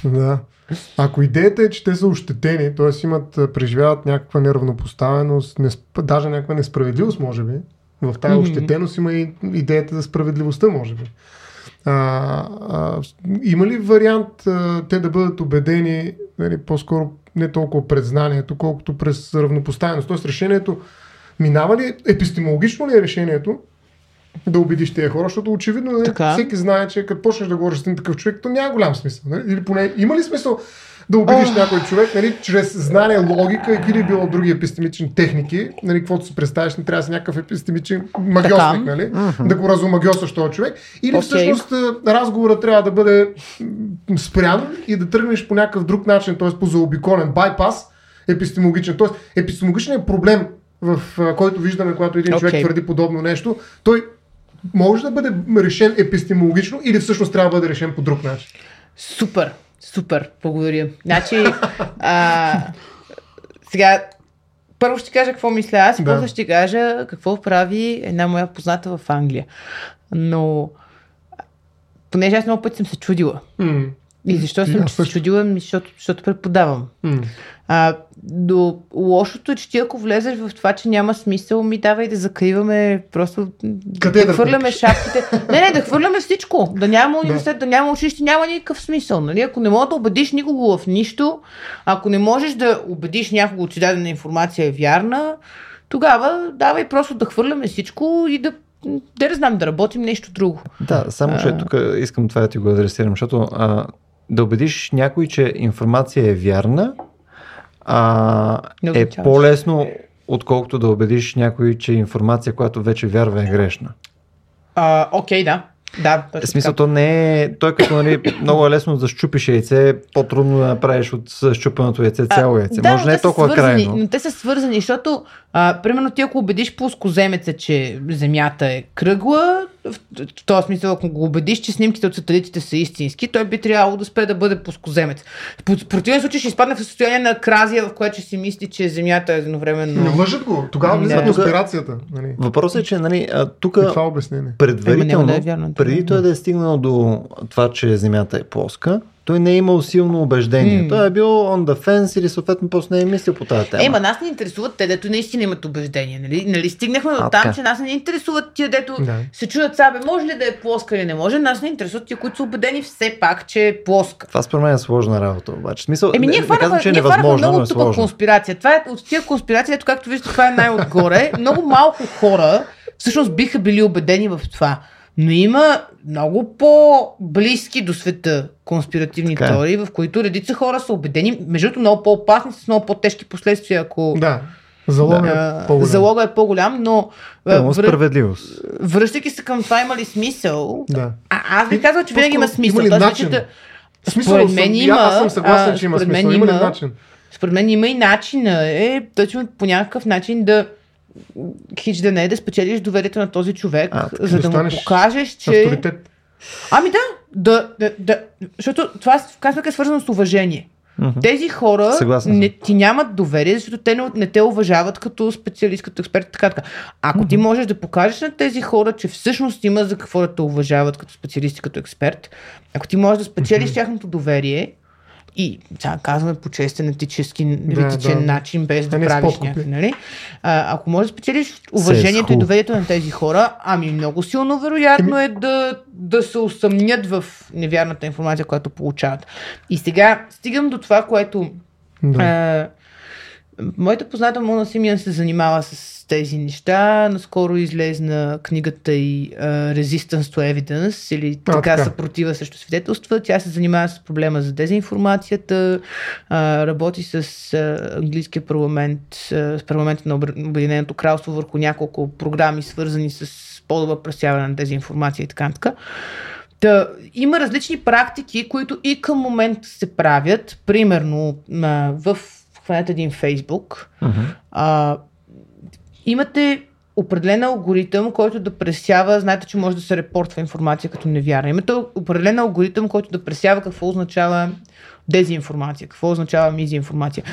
Да. Ако идеята е, че те са ощетени, т.е. имат, преживяват някаква неравнопоставеност, несп... даже някаква несправедливост, може би, в тази Мгм. ощетеност има и идеята за справедливостта, може би. А, а, има ли вариант а, те да бъдат убедени нали, по-скоро не толкова през знанието, колкото през равнопоставеност? Тоест решението минава ли, епистемологично ли е решението да убедиш тези хора, защото очевидно нали, всеки знае, че като почнеш да говориш с един такъв човек, то няма голям смисъл. Нали? Или поне има ли смисъл да убедиш Ох. някой човек, нали, чрез знание, логика и какви ли било други епистемични техники, нали, каквото си представиш, не трябва да си някакъв епистемичен магиосник, нали, да го разумагиосаш този човек. Или Окей. всъщност а, разговорът трябва да бъде спрян и да тръгнеш по някакъв друг начин, т.е. по заобиколен байпас, епистемологичен. Т.е. епистемологичният проблем, в който виждаме, когато един човек Окей. твърди подобно нещо, той може да бъде решен епистемологично или всъщност трябва да бъде решен по друг начин. Супер, супер, благодаря. Значи, а, сега, първо ще кажа какво мисля аз, Да. после ще кажа какво прави една моя позната в Англия. Но, понеже аз много пъти съм се чудила. М, И защо съм се чудила? Защото, защото преподавам. м. А, до лошото е, че ти ако влезеш в това, че няма смисъл, ми давай да закриваме просто Къде да, да хвърляме влезеш? шапките. Не, не, да хвърляме всичко. Да няма университет, да, няма училище, няма никакъв смисъл. Нали? Ако не можеш да убедиш никого в нищо, ако не можеш да убедиш някого, че дадена информация е вярна, тогава давай просто да хвърляме всичко и да да не знам, да работим нещо друго. Да, само че А. тук искам това да ти го адресирам, защото а, да убедиш някой, че информация е вярна, а, е по-лесно, отколкото да убедиш някой, че информация, която вече вярва е грешна. А, окей, да. Да, точно смисъл, то не е... Той като нали, много е лесно да щупиш яйце, по-трудно да направиш от щупеното яйце цяло яйце. да, Може не е толкова свързани, крайно. Но те са свързани, защото а, примерно ти ако убедиш плоскоземеца, че Земята е кръгла, в, този смисъл, ако го убедиш, че снимките от сателитите са истински, той би трябвало да спре да бъде плоскоземец. В противен случай ще изпадне в състояние на кразия, в което ще си мисли, че Земята е Не едновременно... лъжат го. Тогава влиза Да. конспирацията. Нали? Въпросът е, че нали, тук е обяснение. предварително, Ема няма да е вярно. преди той да е стигнал до това, че Земята е плоска, Той не е имал силно убеждение. М. Той е бил on the fence или съответно просто не е мислил по тази тема. Е, ма нас не интересуват те, дето наистина имат убеждение. Нали, нали стигнахме до там, че нас не интересуват тия, дето Да. се чудят сега, бе, може ли да е плоска или не може. Нас не интересуват тия, които са убедени все пак, че е плоска. Това според мен е сложна работа обаче. Смисъл, Еми, ние хванахме, че е невъзможно, много е тук конспирация. Това е от тия конспирации, ето както виждате, това е най-отгоре. много малко хора всъщност биха били убедени в това. Но има много по-близки до света конспиративни Така е. теории, в които редица хора са убедени, между другото много по-опасни, с много по-тежки последствия, ако Да. Залога а, е по-голям. залога е по-голям, но връ... справедливост. връщайки се към това има ли смисъл, Да. а, аз ви казвам, че винаги има смисъл. има ли Тоест, начин? вече В смисъл, Според съм, мен и има, аз съм съгласен, че има смисъл. Има ли има. начин? Според мен има и начина е точно по някакъв начин да хич да не е да спечелиш доверието на този човек, А, за да да, му покажеш, че... Авторитет. Ами да, да, да, да, защото това в крайна е свързано с уважение. Мгм. Тези хора не, ти нямат доверие, защото те не, не те уважават като специалист, като експерт и така, така. Ако ти можеш да покажеш на тези хора, че всъщност има за какво да те уважават като специалист и като експерт, ако ти можеш да спечелиш тяхното доверие, и сега казваме по честен етически етичен да. начин, без да А не с правиш някакви, нали? А, ако можеш да спечелиш уважението и доверието на тези хора, ами много силно вероятно е да, да се усъмнят в невярната информация, която получават. И сега стигам до това, което Да. а, моята позната Мона Симиан се занимава с тези неща. Наскоро излезна книгата и uh, Resistance to Evidence или А, така, така. съпротива срещу свидетелства. Тя се занимава с проблема за дезинформацията, работи с английския парламент, с парламента на Обединеното кралство върху няколко програми, свързани с по-добър пресяване на дезинформация и така нататък. Та, има различни практики, които и към момента се правят. Примерно в хванете един Фейсбук. А, имате определен алгоритъм, който да пресява, знаете, че може да се репортва информация като невярна. Имате определен алгоритъм, който да пресява какво означава дезинформация, какво означава мизинформация.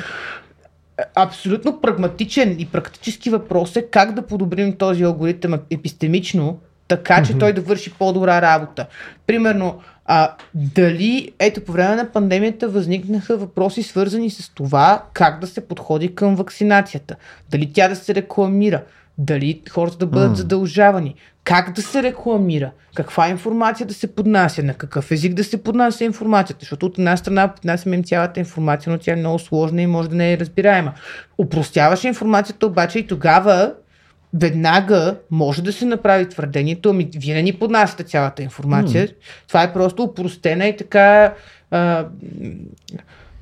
Абсолютно прагматичен и практически въпрос е как да подобрим този алгоритъм епистемично, така че той да върши по-добра работа. Примерно, а, дали, ето по време на пандемията възникнаха въпроси свързани с това как да се подходи към вакцинацията. Дали тя да се рекламира, дали хората да бъдат задължавани, как да се рекламира, каква информация да се поднася, на какъв език да се поднася информацията, защото от една страна поднасяме им цялата информация, но тя е много сложна и може да не е разбираема. Упростяваш информацията обаче и тогава веднага може да се направи твърдението, ами вие не ни поднасяте цялата информация. Това е просто упростена и така а,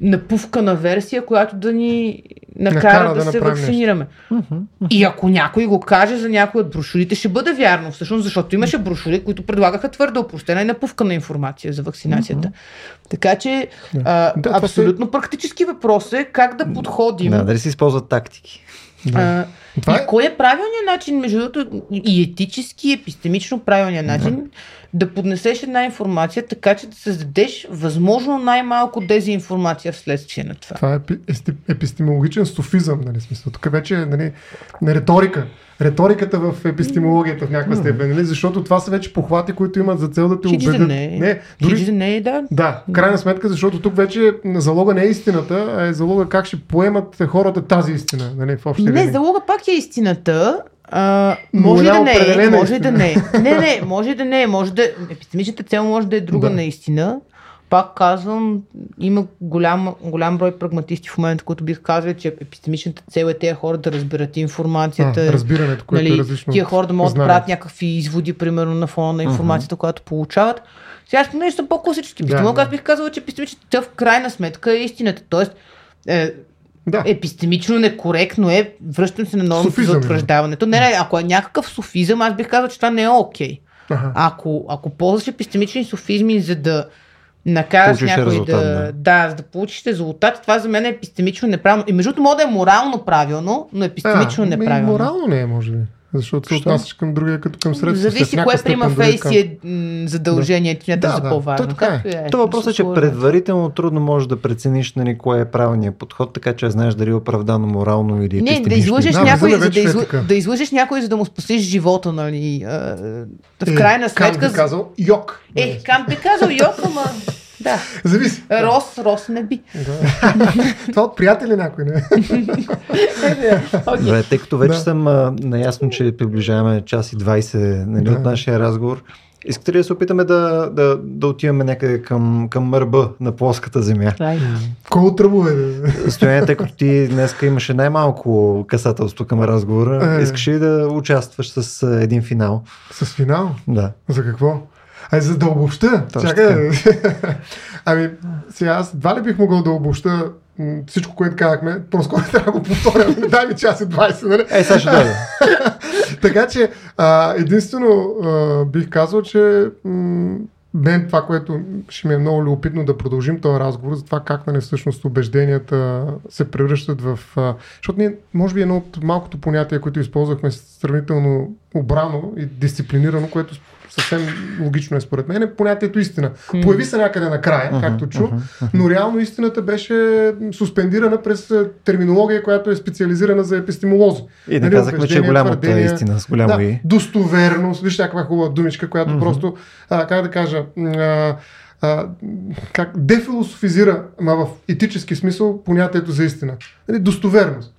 напувкана версия, която да ни накара, Накара да, да се направим нещо. вакцинираме. И ако някой го каже за някой от брошурите, ще бъде вярно, всъщност, защото имаше брошури, които предлагаха твърде опростена и напускана информация за вакцинацията. Така че а, Да, абсолютно практически въпрос е как да подходим. Да, дали се използват тактики. А, Това и е- кой е правилният начин, между другото, и етически, и епистемично правилният начин да поднесеш една информация, така че да създадеш възможно най-малко дезинформация вследствие на това. Това е епистемологичен софизъм, нали, смисъл. Тук вече е нали, на риторика. Риториката в епистемологията в някаква степен, нали? защото това са вече похвати, които имат за цел да те да убедят. не е. не дори... Да не е, да. Да, в крайна сметка, защото тук вече залога не е истината, а е залога как ще поемат хората тази истина, нали, в Не, линии. залога пак е истината. А, може и една да не е, може да не е. Не, не, може и да не е. Може да... Епистемичната цел може да е друга Да. наистина. Пак казвам, има голям, голям брой прагматисти в момента, които бих казали, че епистемичната цел е тези хора да разберат информацията. А, разбирането, което нали, е различно. Тия хора да могат да правят някакви изводи, примерно на фона на информацията, която получават. Сега понеже съм по-класически Да, епистемолог, да. аз бих казала, че епистемичната цел в крайна сметка е истината. Тоест, е, Да. епистемично некоректно е, връщам се на нормата за има. утвърждаването. Не, не, ако е някакъв софизъм, аз бих казал, че това не е окей. Аха. Ако, ако ползваш епистемични софизми, за да накараш Получиш някой резултат, да, да. да. за да получиш резултат, това за мен е епистемично неправилно. И между другото, може да е морално правилно, но епистемично а, ами неправилно. морално не е, може би. Защото се отнасяш към другия като към средство. Зависи кое прима фейс си е задължение, ти смяташ Да, за да, по-важно. то така е. Както и То въпросът е, че предварително трудно можеш да прецениш нали, кое е правилният подход, така че знаеш дали е оправдано морално или Не, да излъжеш Да, някой, за да, излъ... да излъжеш някой, за да му спасиш живота, нали? А, в Е, крайна сметка. би казал, йок. Е, Кант би казал Йок, ама Да. Зависи. Рос, Рос не би. Да. Това от приятели някой, не? Добре, тъй като вече Да. съм а, наясно, че приближаваме час и 20 нали, Да. от нашия разговор, искате ли да се опитаме да, да, да отиваме някъде към, към мърба на плоската земя? Айде. Кой от тръбове? бе? Стояне, тъй като ти днеска имаше най-малко касателство към разговора, Е. искаш ли да участваш с един финал? С финал? Да. За какво? Ай, за да обобща. Чакай. ами, сега аз едва ли бих могъл да обобща всичко, което казахме. По-скоро трябва да го повторя. Дай ми час и 20, нали? Е, сега ще дойде. така че, а, единствено а, бих казал, че м- мен това, което ще ми е много любопитно да продължим този разговор, за това как нали, всъщност убежденията се превръщат в... А, защото ние, може би едно от малкото понятия, които използвахме сравнително обрано и дисциплинирано, което съвсем логично е според мен, е понятието истина. Появи се някъде накрая, Мгм, както чу, мгм, мгм. но реално истината беше суспендирана през а, терминология, която е специализирана за епистемолози. И да Нали, казахме, че е голямата твърдения. истина с голямо Да, и. достоверност, виж някаква хубава думичка, която Мгм. просто, а, как да кажа, а, а, как дефилософизира, ма в етически смисъл, понятието за истина. Нали, достоверност.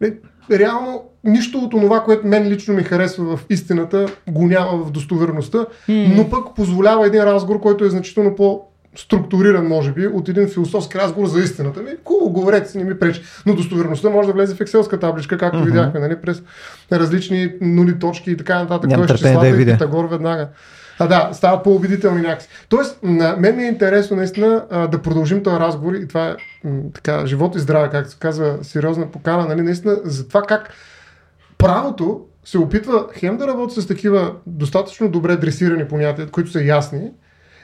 Нали, реално, нищо от това, което мен лично ми харесва в истината, го няма в достоверността, но пък позволява един разговор, който е значително по структуриран, може би, от един философски разговор за истината. Ми, хубаво, говорете си, не ми пречи. Но достоверността може да влезе в екселска табличка, както Мгм. видяхме, нали, през различни нули точки и така нататък. Нямам Той да я и. Питагор веднага. А да, стават по-убедителни някакси. Тоест, на мен ми е интересно наистина да продължим този разговор и това е така, живот и здраве, както се казва, сериозна покана, нали, наистина за това как правото се опитва хем да работи с такива достатъчно добре дресирани понятия, които са ясни,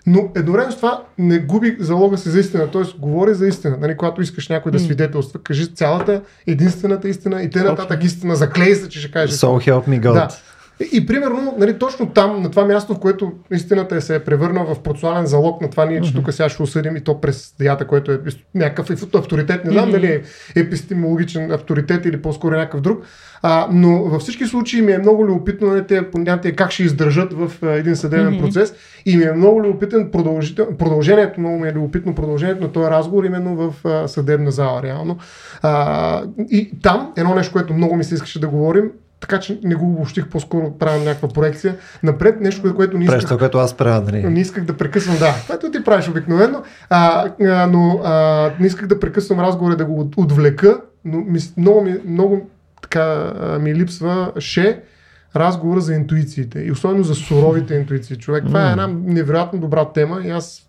но едновременно с това не губи залога си за истина, т.е. говори за истина. Нали, когато искаш някой да свидетелства, кажи цялата, единствената истина и те нататък истина, заклей се, че ще кажеш. So help me God. Да. И, примерно, нали, точно там, на това място, в което истината е се е превърнала в процесуален залог на това ние, че тук сега ще осъдим и то през деята, което е някакъв авторитет, не знам Мгм. дали е епистемологичен авторитет или по-скоро някакъв друг, а, но във всички случаи ми е много любопитно нали, тези понятия как ще издържат в а, един съдебен Мгм. процес и ми е много любопитен продължител, продължението, много ми е любопитно продължението на този разговор именно в а, съдебна зала, реално. А, и там едно нещо, което много ми се искаше да говорим, така че не го обобщих, по-скоро правя някаква проекция. Напред нещо, което не исках, това, което аз правя, нали? не исках да прекъсвам, да, което ти правиш обикновено, а, а, но а, не исках да прекъсвам разговора, да го от- отвлека, но ми, много, ми, много така ми липсва ше разговора за интуициите и особено за суровите интуиции. Човек, това е една невероятно добра тема и аз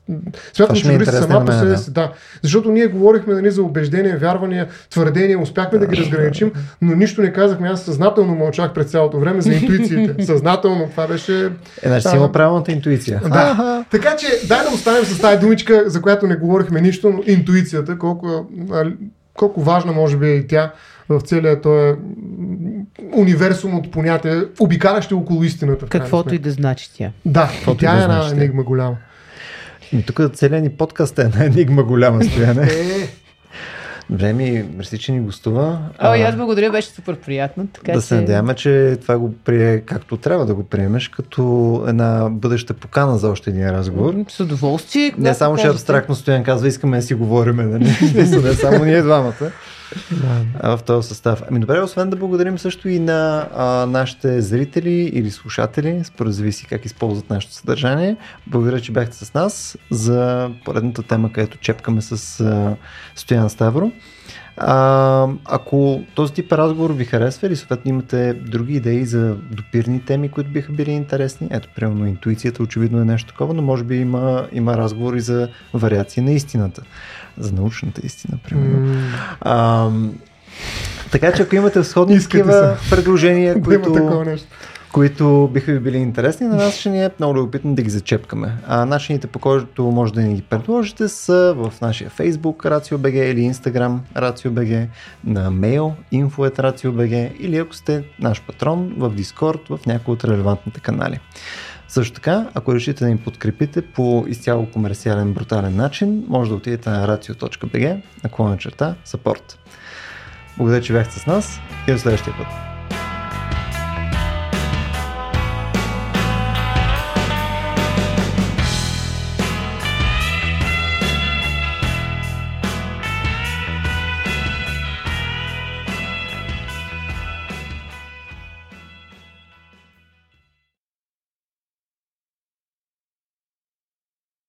смятам, че дори сама по себе си, да. Защото ние говорихме нали, за убеждения, вярвания, твърдения, успяхме да ги разграничим, но нищо не казахме. Аз съзнателно мълчах през цялото време за интуициите. Съзнателно. Това беше Е, значи си има правилната интуиция. да. Така че дай да оставим с тази думичка, за която не говорихме нищо, но интуицията, колко, колко важна може би е и тя в целия този универсум от понятия, обикалящи около истината. Каквото и да значи тя. Да, Каквото тя да е една значи енигма голяма. И тук целият ни подкаст е една енигма голяма стояне. Е, Добре ми, мерси, че ни гостува. О, и аз благодаря, беше супер приятно. Така, да че... се надяваме, че това го прие както трябва да го приемеш, като една бъдеща покана за още един разговор. С удоволствие. Не само, че абстрактно Стоян казва, искаме да си говорим, нали? Не само ние двамата. Да. В този състав. Ами добре, освен да благодарим също и на а, нашите зрители или слушатели, според зависи как използват нашето съдържание. Благодаря, че бяхте с нас за поредната тема, където чепкаме с а, Стоян Ставро. А, ако този тип разговор ви харесва или съответно имате други идеи за допирни теми, които биха били интересни, ето, примерно интуицията очевидно е нещо такова, но може би има, има разговори за вариации на истината, за научната истина, примерно. М, А, така че ако имате сходни такива предложения, които, които биха ви били интересни, на нас ще ни е много любопитно да ги зачепкаме. А начините по който може да ни ги предложите са в нашия Facebook RACIO.BG или Instagram RACIO.BG, на mail info.RACIO.BG или ако сте наш патрон в Discord в някои от релевантните канали. Също така, ако решите да ни подкрепите по изцяло комерциален, брутален начин, може да отидете на racio.bg, наклона черта, support. Благодаря, че бяхте с нас и до следващия път.